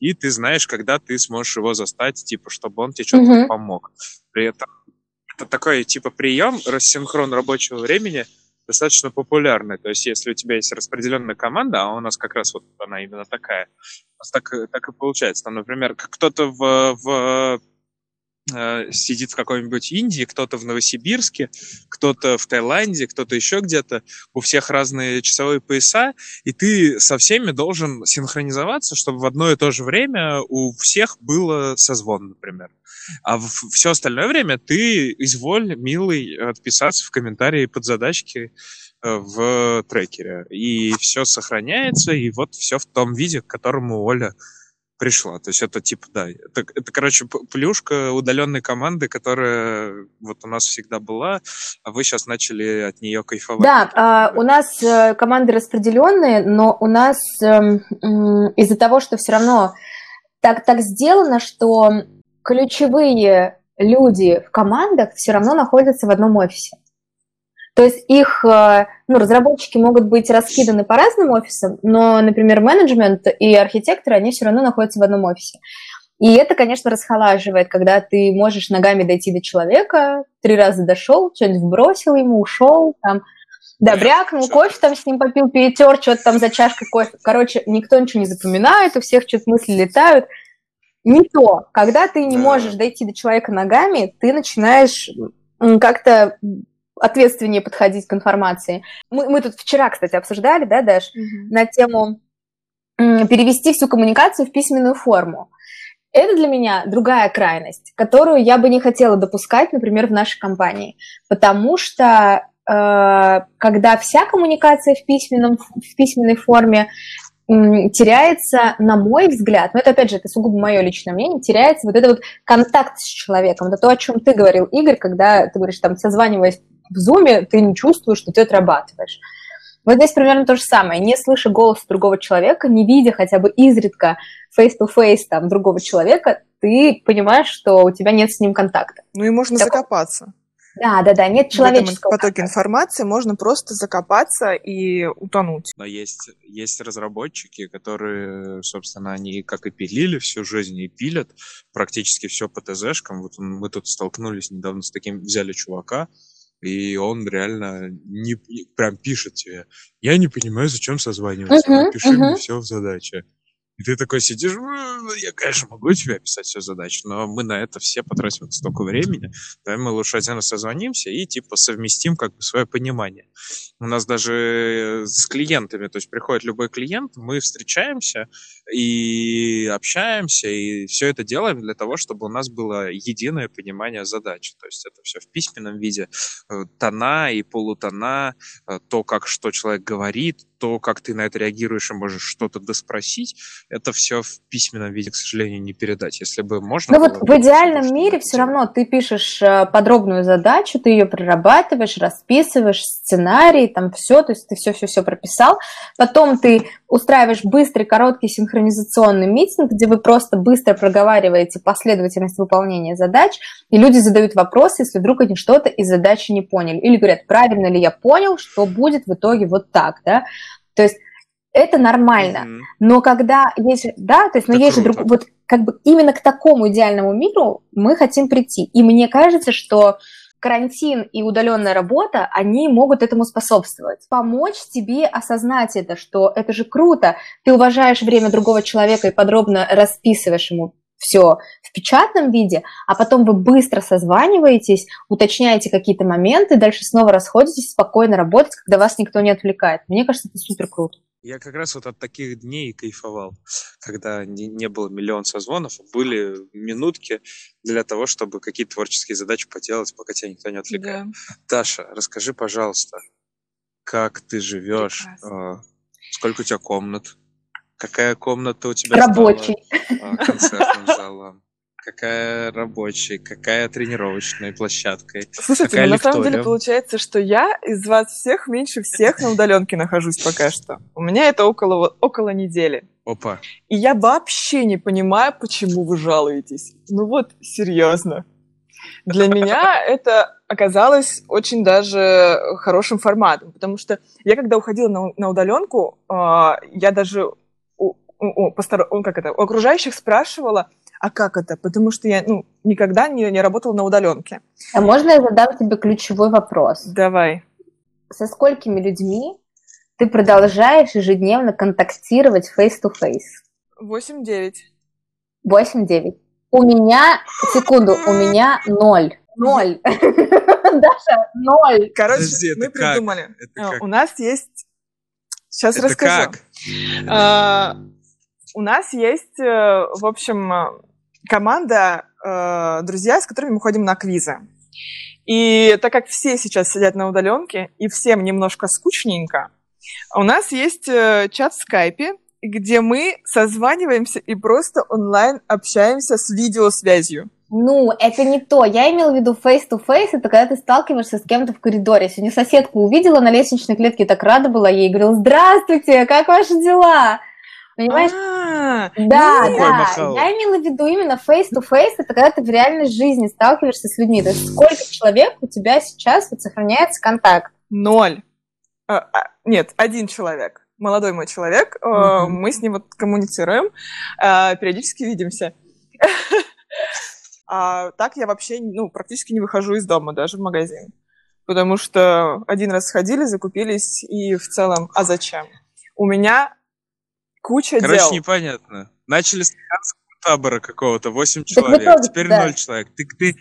и ты знаешь, когда ты сможешь его застать, типа, чтобы он тебе что-то помог. При этом это такой типа прием, рассинхрон рабочего времени – достаточно популярны. То есть, если у тебя есть распределенная команда, а у нас как раз вот она именно такая, у нас так, так и получается. Там, например, кто-то в, в сидит в какой-нибудь Индии, кто-то в Новосибирске, кто-то в Таиланде, кто-то еще где-то. У всех разные часовые пояса, и ты со всеми должен синхронизоваться, чтобы в одно и то же время у всех было созвон, например. А в все остальное время ты изволь, милый, отписаться в комментарии под задачки э, в трекере. И все сохраняется, и вот все в том виде, к которому Оля пришла. То есть это типа, да, это, это короче, плюшка удаленной команды, которая вот у нас всегда была, а вы сейчас начали от нее кайфовать. Да, э, у нас э, команды распределенные, но у нас э, э, из-за того, что все равно так, так сделано, что ключевые люди в командах все равно находятся в одном офисе. То есть их, э, ну, разработчики могут быть раскиданы по разным офисам, но, например, менеджмент и архитекторы, они все равно находятся в одном офисе. И это, конечно, расхолаживает, когда ты можешь ногами дойти до человека, три раза дошел, что-нибудь бросил ему, ушел, там, да, брякнул, кофе там с ним попил, перетер, что-то там за чашкой кофе. Короче, никто ничего не запоминает, у всех что-то мысли летают не то. Когда ты не можешь дойти до человека ногами, ты начинаешь как-то ответственнее подходить к информации. Мы, мы тут вчера, кстати, обсуждали, да, Даш, mm-hmm. на тему перевести всю коммуникацию в письменную форму. Это для меня другая крайность, которую я бы не хотела допускать, например, в нашей компании, потому что э, когда вся коммуникация в, письменном, в письменной форме теряется, на мой взгляд, но это опять же, это сугубо мое личное мнение, теряется вот этот вот контакт с человеком. Это то, о чем ты говорил, Игорь, когда ты говоришь, там, созваниваясь в зуме, ты не чувствуешь, что ты отрабатываешь. Вот здесь примерно то же самое. Не слыша голос другого человека, не видя хотя бы изредка face-to-face там, другого человека, ты понимаешь, что у тебя нет с ним контакта. Ну и можно так... закопаться. Да, да, да, нет человеческого. В этом потоке информации можно просто закопаться и утонуть. Но есть, есть разработчики, которые, собственно, они как и пилили всю жизнь и пилят практически все по ТЗшкам. Вот мы тут столкнулись недавно с таким, взяли чувака, и он реально не, прям пишет тебе, я не понимаю, зачем созваниваться, uh-huh, напиши uh-huh. мне все в задаче. И ты такой сидишь, я, конечно, могу тебе описать всю задачу, но мы на это все потратим столько времени, давай мы лучше один раз созвонимся и типа совместим как бы свое понимание. У нас даже с клиентами, то есть приходит любой клиент, мы встречаемся и общаемся, и все это делаем для того, чтобы у нас было единое понимание задачи. То есть это все в письменном виде, э, тона и полутона, э, то, как что человек говорит, то, как ты на это реагируешь и можешь что-то доспросить, это все в письменном виде, к сожалению, не передать. Если бы можно... Ну вот в идеальном мире все равно ты пишешь э, подробную задачу, ты ее прорабатываешь, расписываешь сценарий, там все, то есть ты все-все-все прописал. Потом ты устраиваешь быстрый, короткий синхронизационный митинг, где вы просто быстро проговариваете последовательность выполнения задач, и люди задают вопросы, если вдруг они что-то из задачи не поняли. Или говорят, правильно ли я понял, что будет в итоге вот так, да. То есть это нормально. Mm-hmm. Но когда есть, да, то есть, но это есть круто. же друг, вот как бы именно к такому идеальному миру мы хотим прийти. И мне кажется, что карантин и удаленная работа, они могут этому способствовать. Помочь тебе осознать это, что это же круто. Ты уважаешь время другого человека и подробно расписываешь ему все в печатном виде, а потом вы быстро созваниваетесь, уточняете какие-то моменты, дальше снова расходитесь, спокойно работать, когда вас никто не отвлекает. Мне кажется, это супер круто. Я как раз вот от таких дней кайфовал, когда не, не было миллион созвонов, были минутки для того, чтобы какие-то творческие задачи поделать, пока тебя никто не отвлекает. Да. Таша, расскажи, пожалуйста, как ты живешь, э, сколько у тебя комнат, какая комната у тебя Рабочий. стала э, концертным залом, какая рабочая, какая тренировочная площадка. Слушайте, какая ну, на самом деле получается, что я из вас всех меньше всех на удаленке нахожусь пока что. У меня это около, около недели. Опа. И я вообще не понимаю, почему вы жалуетесь. Ну вот, серьезно. Для меня это оказалось очень даже хорошим форматом, потому что я когда уходила на, на удаленку, а, я даже у, у, у, как это, у окружающих спрашивала, а как это? Потому что я ну, никогда не, не работала на удаленке. А можно я задам тебе ключевой вопрос? Давай. Со сколькими людьми ты продолжаешь ежедневно контактировать face-to-face? 8-9. 8-9. У меня, секунду, у меня ноль. Ноль. (laughs) Даша, ноль. Короче, Подожди, мы придумали. Как? У нас есть... Сейчас расскажу. У нас есть, э, в общем, команда э, друзья, с которыми мы ходим на квизы. И так как все сейчас сидят на удаленке, и всем немножко скучненько, у нас есть э, чат в скайпе, где мы созваниваемся и просто онлайн общаемся с видеосвязью. Ну, это не то. Я имела в виду face-to-face, это когда ты сталкиваешься с кем-то в коридоре. Сегодня соседку увидела на лестничной клетке, так рада была ей, говорила, здравствуйте, как ваши дела? Понимаешь? А, да, ну, да. Я имела в виду именно face-to-face, это когда ты в реальной жизни сталкиваешься с людьми. То есть сколько человек у тебя сейчас вот сохраняется контакт? Ноль. А, а, нет, один человек. Молодой мой человек. Mm-hmm. Мы с ним вот коммуницируем, периодически видимся. А так я вообще ну, практически не выхожу из дома, даже в магазин. Потому что один раз сходили, закупились, и в целом, а зачем? У меня куча Короче, дел. непонятно. Начали с табора какого-то, 8 человек, итоге, теперь да. 0 человек. Ты, ты...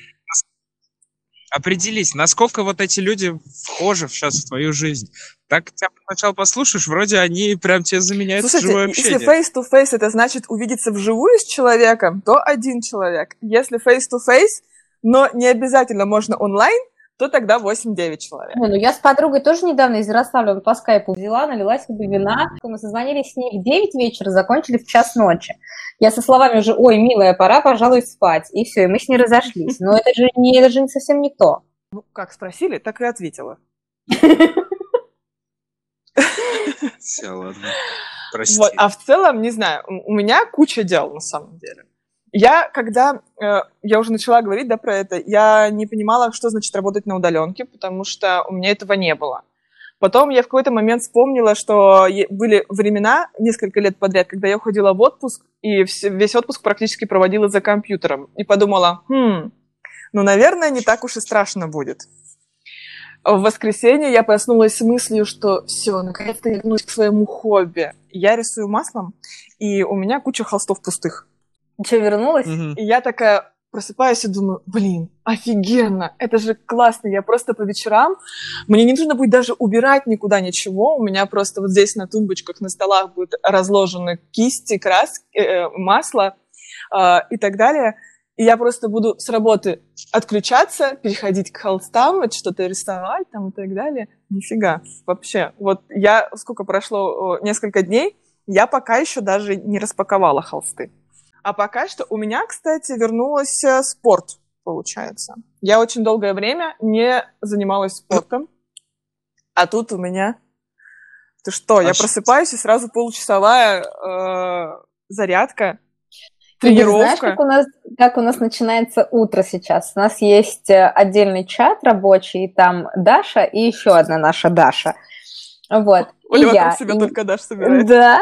определись, насколько вот эти люди вхожи сейчас в твою жизнь. Так тебя сначала послушаешь, вроде они прям тебе заменяют Слушайте, живое общение. если face-to-face это значит увидеться вживую с человеком, то один человек. Если face-to-face, но не обязательно можно онлайн, то тогда 8-9 человек. Не, ну я с подругой тоже недавно из Ярославля по скайпу взяла, налила себе вина. Мы созвонились с ней в 9 вечера, закончили в час ночи. Я со словами уже, ой, милая, пора, пожалуй, спать. И все, и мы с ней разошлись. Но это же не, это же не совсем не то. Ну, как спросили, так и ответила. Все, ладно. Прости. Вот, а в целом, не знаю, у у меня куча дел на самом деле. Я, когда, э, я уже начала говорить, да, про это, я не понимала, что значит работать на удаленке, потому что у меня этого не было. Потом я в какой-то момент вспомнила, что были времена, несколько лет подряд, когда я уходила в отпуск, и весь отпуск практически проводила за компьютером. И подумала, хм, ну, наверное, не так уж и страшно будет. В воскресенье я проснулась с мыслью, что все, наконец-то я вернусь к своему хобби. Я рисую маслом, и у меня куча холстов пустых. Что, вернулась? Мгм. И я такая просыпаюсь и думаю, блин, офигенно, это же классно, я просто по вечерам, мне не нужно будет даже убирать никуда ничего, у меня просто вот здесь на тумбочках, на столах будут разложены кисти, краски, э, масло э, и так далее, и я просто буду с работы отключаться, переходить к холстам, вот что-то рисовать там и так далее. Нифига, вообще. Вот я, сколько прошло, э, несколько дней, я пока еще даже не распаковала холсты. А пока что у меня, кстати, вернулся спорт, получается. Я очень долгое время не занималась спортом, а тут у меня... Ты что, я А ш- просыпаюсь и сразу получасовая э, зарядка, Игорь, Знаешь, тренировка. как у, нас, как у нас начинается утро сейчас? У нас есть э, отдельный чат рабочий, там Даша и еще одна наша Даша. Вот. И Оля я. вокруг себя И- только Даш (laughs) собирает. Да,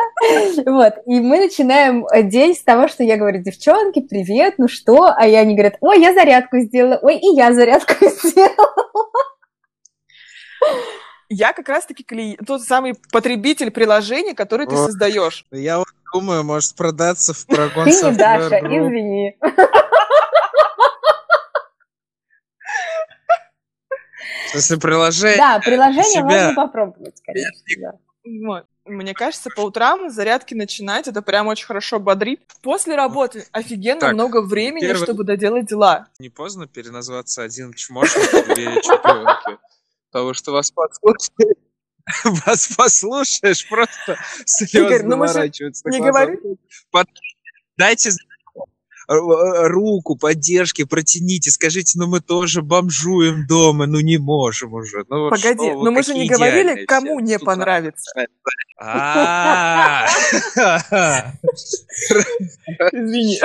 вот, и мы начинаем э, день с того, что я говорю, девчонки, привет, ну что? А я они говорят, ой, я зарядку сделала, ой, и я зарядку (laughs) сделала. Я как раз-таки клиент, тот самый потребитель приложений, который ты создаешь. Я вот думаю, может продаться в прогон Ты не Даша, извини. (laughs) В смысле, приложение. Да, приложение себя. можно попробовать, конечно. да. Мне кажется, по утрам зарядки начинать, это прям очень хорошо бодрит. После работы офигенно Так, много времени, первый- чтобы доделать дела. Не поздно переназваться один чмошник и две чемпионки. Потому что вас послушаешь, (laughs) вас послушаешь, просто слезы Игорь, ну мы же наворачиваются на не? Под- Дайте руку поддержки, протяните, скажите, ну мы тоже бомжуем дома, ну не можем уже. Ну, вот Погоди, что но мы же не говорили, кому не понравится. А, (laughs) Извини.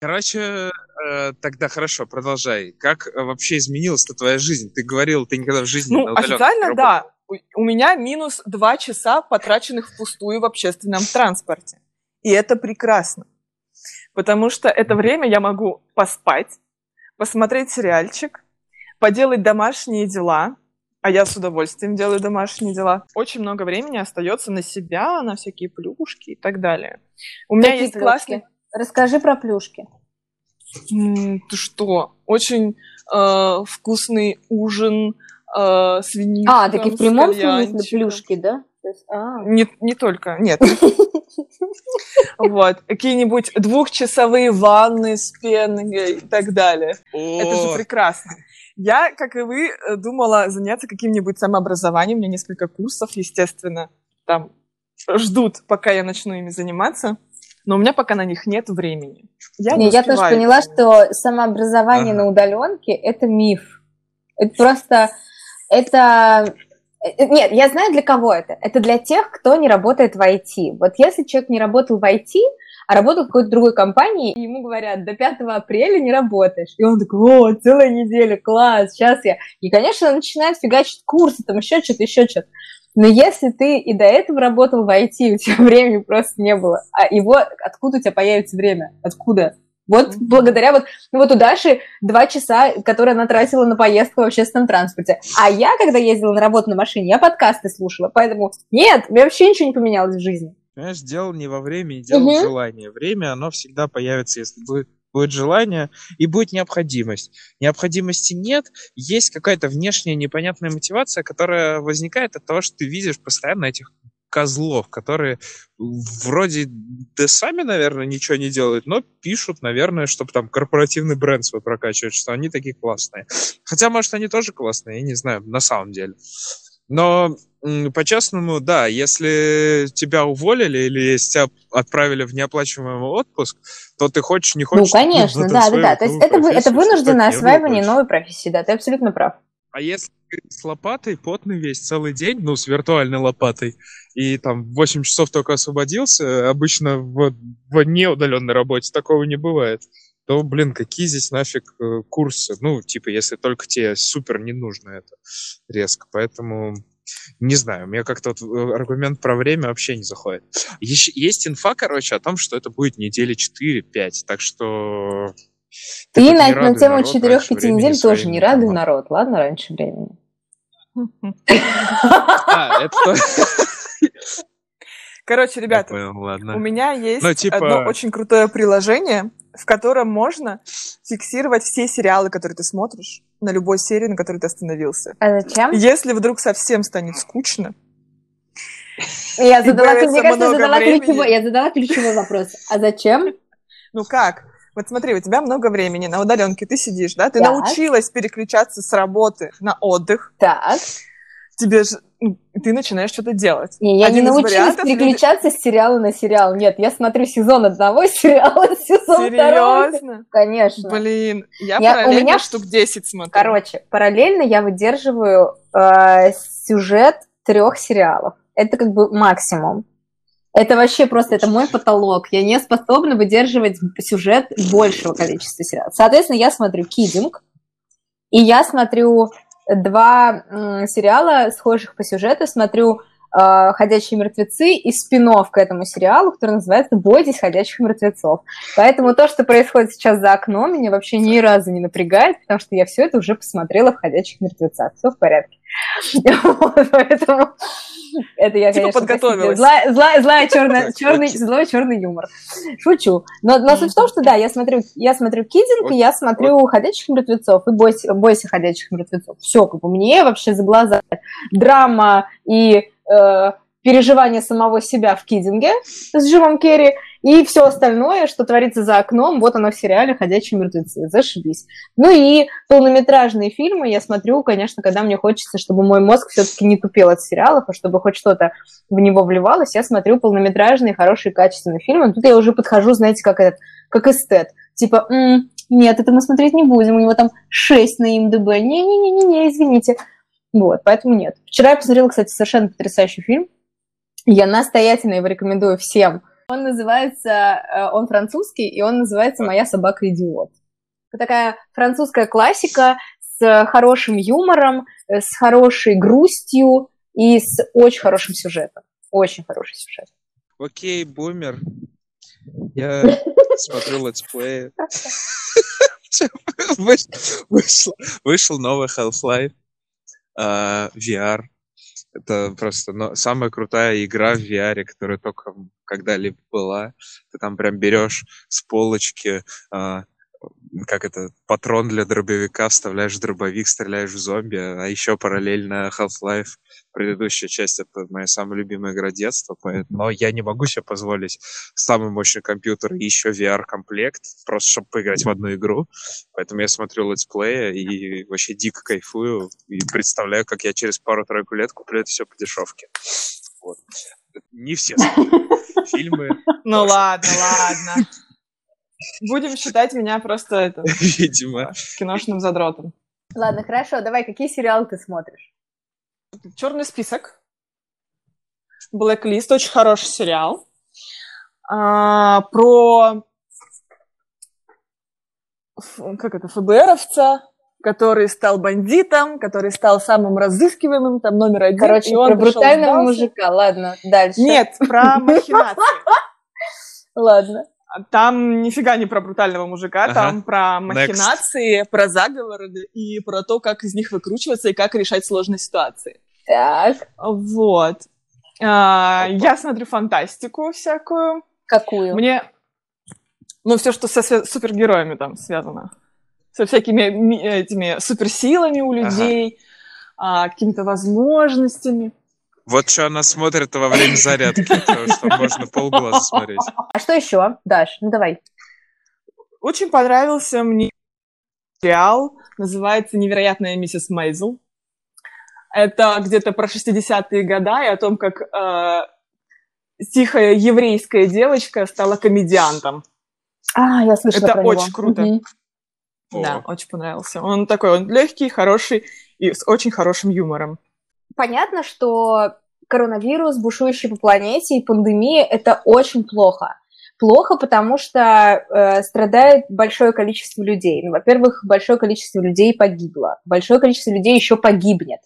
Короче, э, тогда хорошо, продолжай. Как э, вообще изменилась-то твоя жизнь? Ты говорил, ты никогда в жизни Ну, не официально, да. У- У меня минус два часа, потраченных впустую в общественном транспорте. И это прекрасно. Потому что это время я могу поспать, посмотреть сериальчик, поделать домашние дела, а я с удовольствием делаю домашние дела. Очень много времени остается на себя, на всякие плюшки и так далее. У меня Какие есть плюшки? классный... Расскажи про плюшки. М, Ты что? Очень э, вкусный ужин э, с винишком, А, такие в прямом смысле плюшки, да? Есть, а. Не, не только, нет. Вот. Какие-нибудь двухчасовые ванны с пеной и так далее. Это же прекрасно. Я, как и вы, думала заняться каким-нибудь самообразованием. У меня несколько курсов, естественно, там ждут, пока я начну ими заниматься. Но у меня пока на них нет времени. Я, Не, не я тоже поняла, что самообразование Ага. на удаленке это миф. Это просто это нет, я знаю для кого это. Это для тех, кто не работает в IT. Вот если человек не работал в IT, а работал в какой-то другой компании, и ему говорят, до 5 апреля не работаешь. И он такой, о, целая неделя, класс, сейчас я. И, конечно, он начинает фигачить курсы, там еще что-то, еще что-то. Но если ты и до этого работал в IT, у тебя (laughs) времени просто не было, а его, откуда у тебя появится время? Откуда? Вот Мгм. благодаря вот, ну вот у Даши два часа, которые она тратила на поездку в общественном транспорте. А я, когда ездила на работу на машине, я подкасты слушала. Поэтому нет, у меня вообще ничего не поменялось в жизни. Понимаешь, дело не во времени, дело Мгм. в желании. Время, оно всегда появится, если будет будет желание и будет необходимость. Необходимости нет, есть какая-то внешняя непонятная мотивация, которая возникает от того, что ты видишь постоянно этих козлов, которые вроде да сами, наверное, ничего не делают, но пишут, наверное, чтобы там корпоративный бренд свой прокачивать, что они такие классные. Хотя, может, они тоже классные, я не знаю, на самом деле. Но по-честному, да, если тебя уволили или если тебя отправили в неоплачиваемый отпуск, то ты хочешь, не хочешь... Ну, конечно, да, да, да. То есть это, это вынужденное осваивание новой профессии, да, ты абсолютно прав. А если с лопатой, потный весь целый день, ну, с виртуальной лопатой, и там 8 часов только освободился, обычно в, в неудаленной работе такого не бывает, то, блин, какие здесь нафиг э, курсы? Ну, типа, если только тебе супер не нужно это резко. Поэтому не знаю, у меня как-то вот э, аргумент про время вообще не заходит. Есть, есть инфа, короче, о том, что это будет недели 4-5, так что ты и на, на тему 4-5 недель тоже не радуй народ, ладно, раньше времени. А, Короче, ребята, у меня есть ну, типа... одно очень крутое приложение, в котором можно фиксировать все сериалы, которые ты смотришь, на любой серии, на которой ты остановился. А зачем? Если вдруг совсем станет скучно, я задала, мне кажется, задала ключевой, я задала ключевой вопрос. А зачем? Ну как? Вот смотри, у тебя много времени на удаленке, ты сидишь, да? Ты так. научилась переключаться с работы на отдых. Так. Тебе же ну, ты начинаешь что-то делать. Не, я Один не научилась переключаться люди... с сериала на сериал. Нет, я смотрю сезон одного (laughs) сериала, сезон второго. Серьезно? Конечно. Блин, я, я параллельно у меня... штук 10 смотрю. Короче, параллельно я выдерживаю э, сюжет трех сериалов. Это как бы максимум. Это вообще просто, это мой потолок. Я не способна выдерживать сюжет большего количества сериалов. Соответственно, я смотрю «Кидинг», и я смотрю два сериала, схожих по сюжету. Смотрю «Ходячие мертвецы» и спин к этому сериалу, который называется «Бойтесь ходячих мертвецов». Поэтому то, что происходит сейчас за окном, меня вообще ни разу не напрягает, потому что я все это уже посмотрела в «Ходячих мертвецах». Все в порядке. (laughs) Поэтому это я, типа конечно, подготовилась. Злая, злая, злая черная, (laughs) черный, злой черный юмор. Шучу. Но, но суть в том, что да, я смотрю, я смотрю Кидинг, и я смотрю ходячих мертвецов и бойся, бойся ходячих мертвецов. Все, как бы мне вообще за глаза драма и э, переживание самого себя в Кидинге с Джимом Керри и все остальное, что творится за окном, вот оно в сериале «Ходячие мертвецы». Зашибись. Ну и полнометражные фильмы я смотрю, конечно, когда мне хочется, чтобы мой мозг все-таки не тупел от сериалов, а чтобы хоть что-то в него вливалось, я смотрю полнометражные, хорошие, качественные фильмы. Тут я уже подхожу, знаете, как этот, как эстет. Типа, м-м, нет, это мы смотреть не будем, у него там 6 на МДБ. Не-не-не-не, извините. Вот, поэтому нет. Вчера я посмотрела, кстати, совершенно потрясающий фильм. Я настоятельно его рекомендую всем – он называется, э, он французский, и он называется «Моя собака идиот». Такая французская классика с хорошим юмором, э, с хорошей грустью и с очень хорошим сюжетом. Очень хороший сюжет. Окей, бумер. Я смотрю летсплеи. (laughs) Вышел новый Half-Life а, VR. Это просто но, самая крутая игра в VR, которая только когда-либо была. Ты там прям берешь с полочки а, как это, патрон для дробовика, вставляешь дробовик, стреляешь в зомби, а еще параллельно Half-Life, предыдущая часть, это моя самая любимая игра детства, но я не могу себе позволить самый мощный компьютер и еще VR-комплект, просто чтобы поиграть в одну игру, поэтому я смотрю летсплея и вообще дико кайфую, и представляю, как я через пару-тройку лет куплю это все по дешевке. Вот. Не все (laughs) фильмы. Ну ладно, ладно. Будем считать меня просто это, (laughs) Видимо. киношным задротом. Ладно, хорошо, давай, какие сериалы ты смотришь? Черный список. Blacklist, очень хороший сериал. А, про как это, ФБРовца, который стал бандитом, который стал самым разыскиваемым, там номер один. Короче, и он про брутального мужика, ладно, дальше. Нет, про (laughs) махинации. Ладно. Там нифига не про брутального мужика, ага. там про махинации, Next. про заговоры и про то, как из них выкручиваться и как решать сложные ситуации. Так. Вот. А, я смотрю фантастику всякую. Какую? Мне Ну, все, что со супергероями там связано. Со всякими этими суперсилами у людей, ага. а, какими-то возможностями. Вот что она смотрит во время зарядки, то, что можно полглаза смотреть. А что еще, Даш? Ну давай. Очень понравился мне сериал, называется «Невероятная миссис Мейзел». Это где-то про 60-е годы и о том, как э, тихая еврейская девочка стала комедиантом. А, я слышала Это про очень него. круто. Мгм. Да, очень понравился. Он такой, он легкий, хороший и с очень хорошим юмором. Понятно, что коронавирус, бушующий по планете и пандемия – это очень плохо. Плохо, потому что э, страдает большое количество людей. Ну, во-первых, большое количество людей погибло, большое количество людей еще погибнет.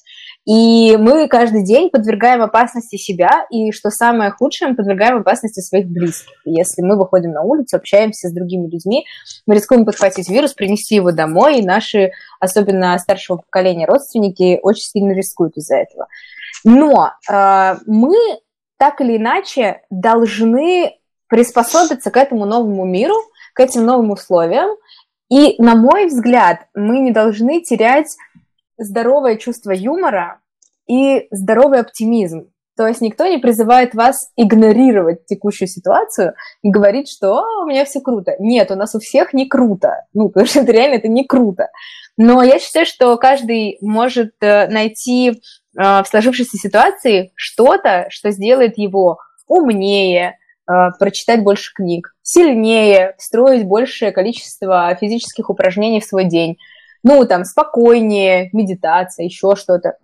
И мы каждый день подвергаем опасности себя, и что самое худшее, мы подвергаем опасности своих близких. Если мы выходим на улицу, общаемся с другими людьми, мы рискуем подхватить вирус, принести его домой, и наши, особенно старшего поколения родственники, очень сильно рискуют из-за этого. Но э, мы так или иначе должны приспособиться к этому новому миру, к этим новым условиям. И, на мой взгляд, мы не должны терять здоровое чувство юмора и здоровый оптимизм. То есть никто не призывает вас игнорировать текущую ситуацию и говорить, что «О, у меня все круто. Нет, у нас у всех не круто. Ну, потому что это реально это не круто. Но я считаю, что каждый может э, найти э, в сложившейся ситуации что-то, что сделает его умнее, э, прочитать больше книг, сильнее, строить большее количество физических упражнений в свой день, ну, там, спокойнее, медитация, еще что-то.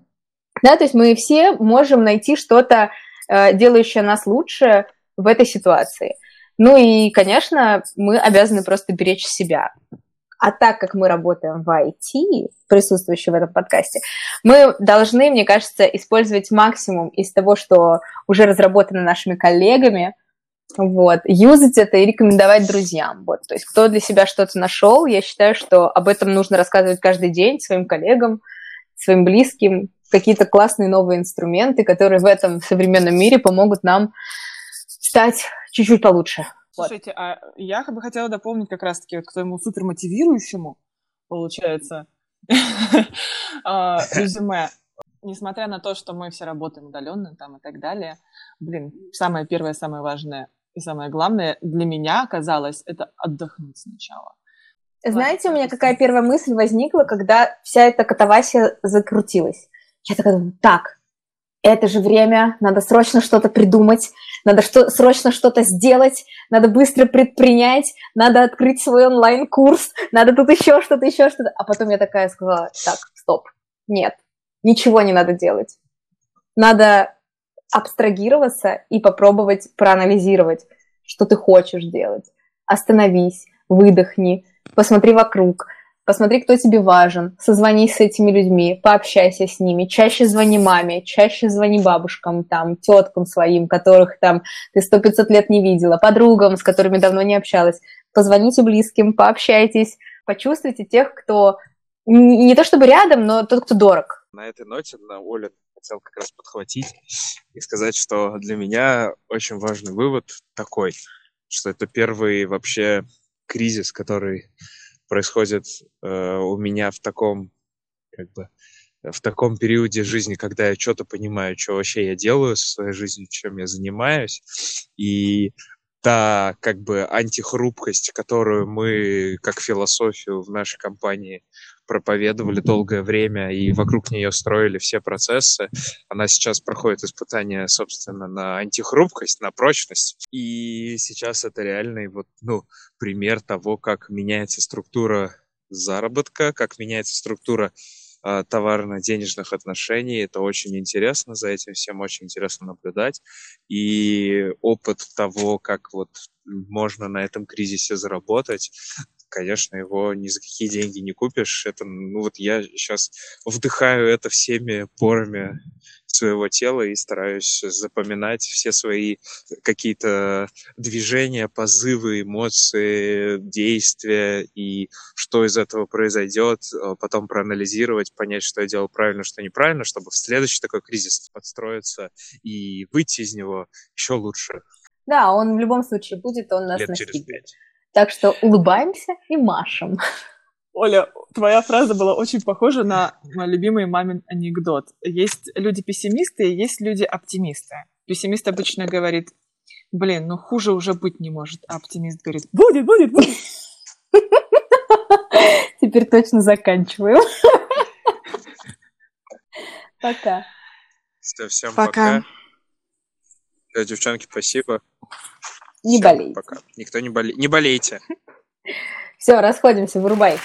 Да, то есть мы все можем найти что-то, э, делающее нас лучше в этой ситуации. Ну и, конечно, мы обязаны просто беречь себя. А так как мы работаем в IT, присутствующие в этом подкасте, мы должны, мне кажется, использовать максимум из того, что уже разработано нашими коллегами, вот, юзать это и рекомендовать друзьям. Вот, то есть кто для себя что-то нашел, я считаю, что об этом нужно рассказывать каждый день своим коллегам, своим близким, какие-то классные новые инструменты, которые в этом современном мире помогут нам стать чуть-чуть получше. Вот. Слушайте, а я бы хотела дополнить как раз-таки вот к твоему супермотивирующему, получается, (laughs) а, резюме. Несмотря на то, что мы все работаем удаленно там и так далее, блин, самое первое, самое важное и самое главное для меня оказалось это отдохнуть сначала. Знаете, у меня какая первая мысль возникла, когда вся эта катавасия закрутилась? Я такая думаю, так, это же время, надо срочно что-то придумать, надо что срочно что-то сделать, надо быстро предпринять, надо открыть свой онлайн-курс, надо тут еще что-то, еще что-то. А потом я такая сказала, так, стоп, нет, ничего не надо делать. Надо абстрагироваться и попробовать проанализировать, что ты хочешь делать. Остановись, выдохни, посмотри вокруг, посмотри, кто тебе важен, созвонись с этими людьми, пообщайся с ними, чаще звони маме, чаще звони бабушкам, там, теткам своим, которых там ты сто пятьсот лет не видела, подругам, с которыми давно не общалась. Позвоните близким, пообщайтесь, почувствуйте тех, кто не то чтобы рядом, но тот, кто дорог. На этой ноте на Оля хотел как раз подхватить и сказать, что для меня очень важный вывод такой, что это первый вообще кризис, который происходит э, у меня в таком, как бы, в таком периоде жизни, когда я что-то понимаю, что вообще я делаю со своей жизнью, чем я занимаюсь, и та как бы антихрупкость, которую мы как философию в нашей компании проповедовали долгое время и вокруг нее строили все процессы. Она сейчас проходит испытание, собственно, на антихрупкость, на прочность. И сейчас это реальный вот, ну, пример того, как меняется структура заработка, как меняется структура э, товарно-денежных отношений. Это очень интересно, за этим всем очень интересно наблюдать. И опыт того, как вот можно на этом кризисе заработать, конечно, его ни за какие деньги не купишь. Это, ну вот я сейчас вдыхаю это всеми порами своего тела и стараюсь запоминать все свои какие-то движения, позывы, эмоции, действия и что из этого произойдет, а потом проанализировать, понять, что я делал правильно, что неправильно, чтобы в следующий такой кризис подстроиться и выйти из него еще лучше. Да, он в любом случае будет, он нас Лет настигнет. Так что улыбаемся и машем. Оля, твоя фраза была очень похожа на мой любимый мамин анекдот. Есть люди-пессимисты и есть люди-оптимисты. Пессимист обычно говорит, блин, ну хуже уже быть не может. А оптимист говорит, будет, будет, будет. Теперь точно заканчиваем. Пока. Все, всем Пока. пока. Э, Девчонки, спасибо. Не Всем болей. Пока. Никто не болеет. Не болейте. Все, расходимся, вырубай.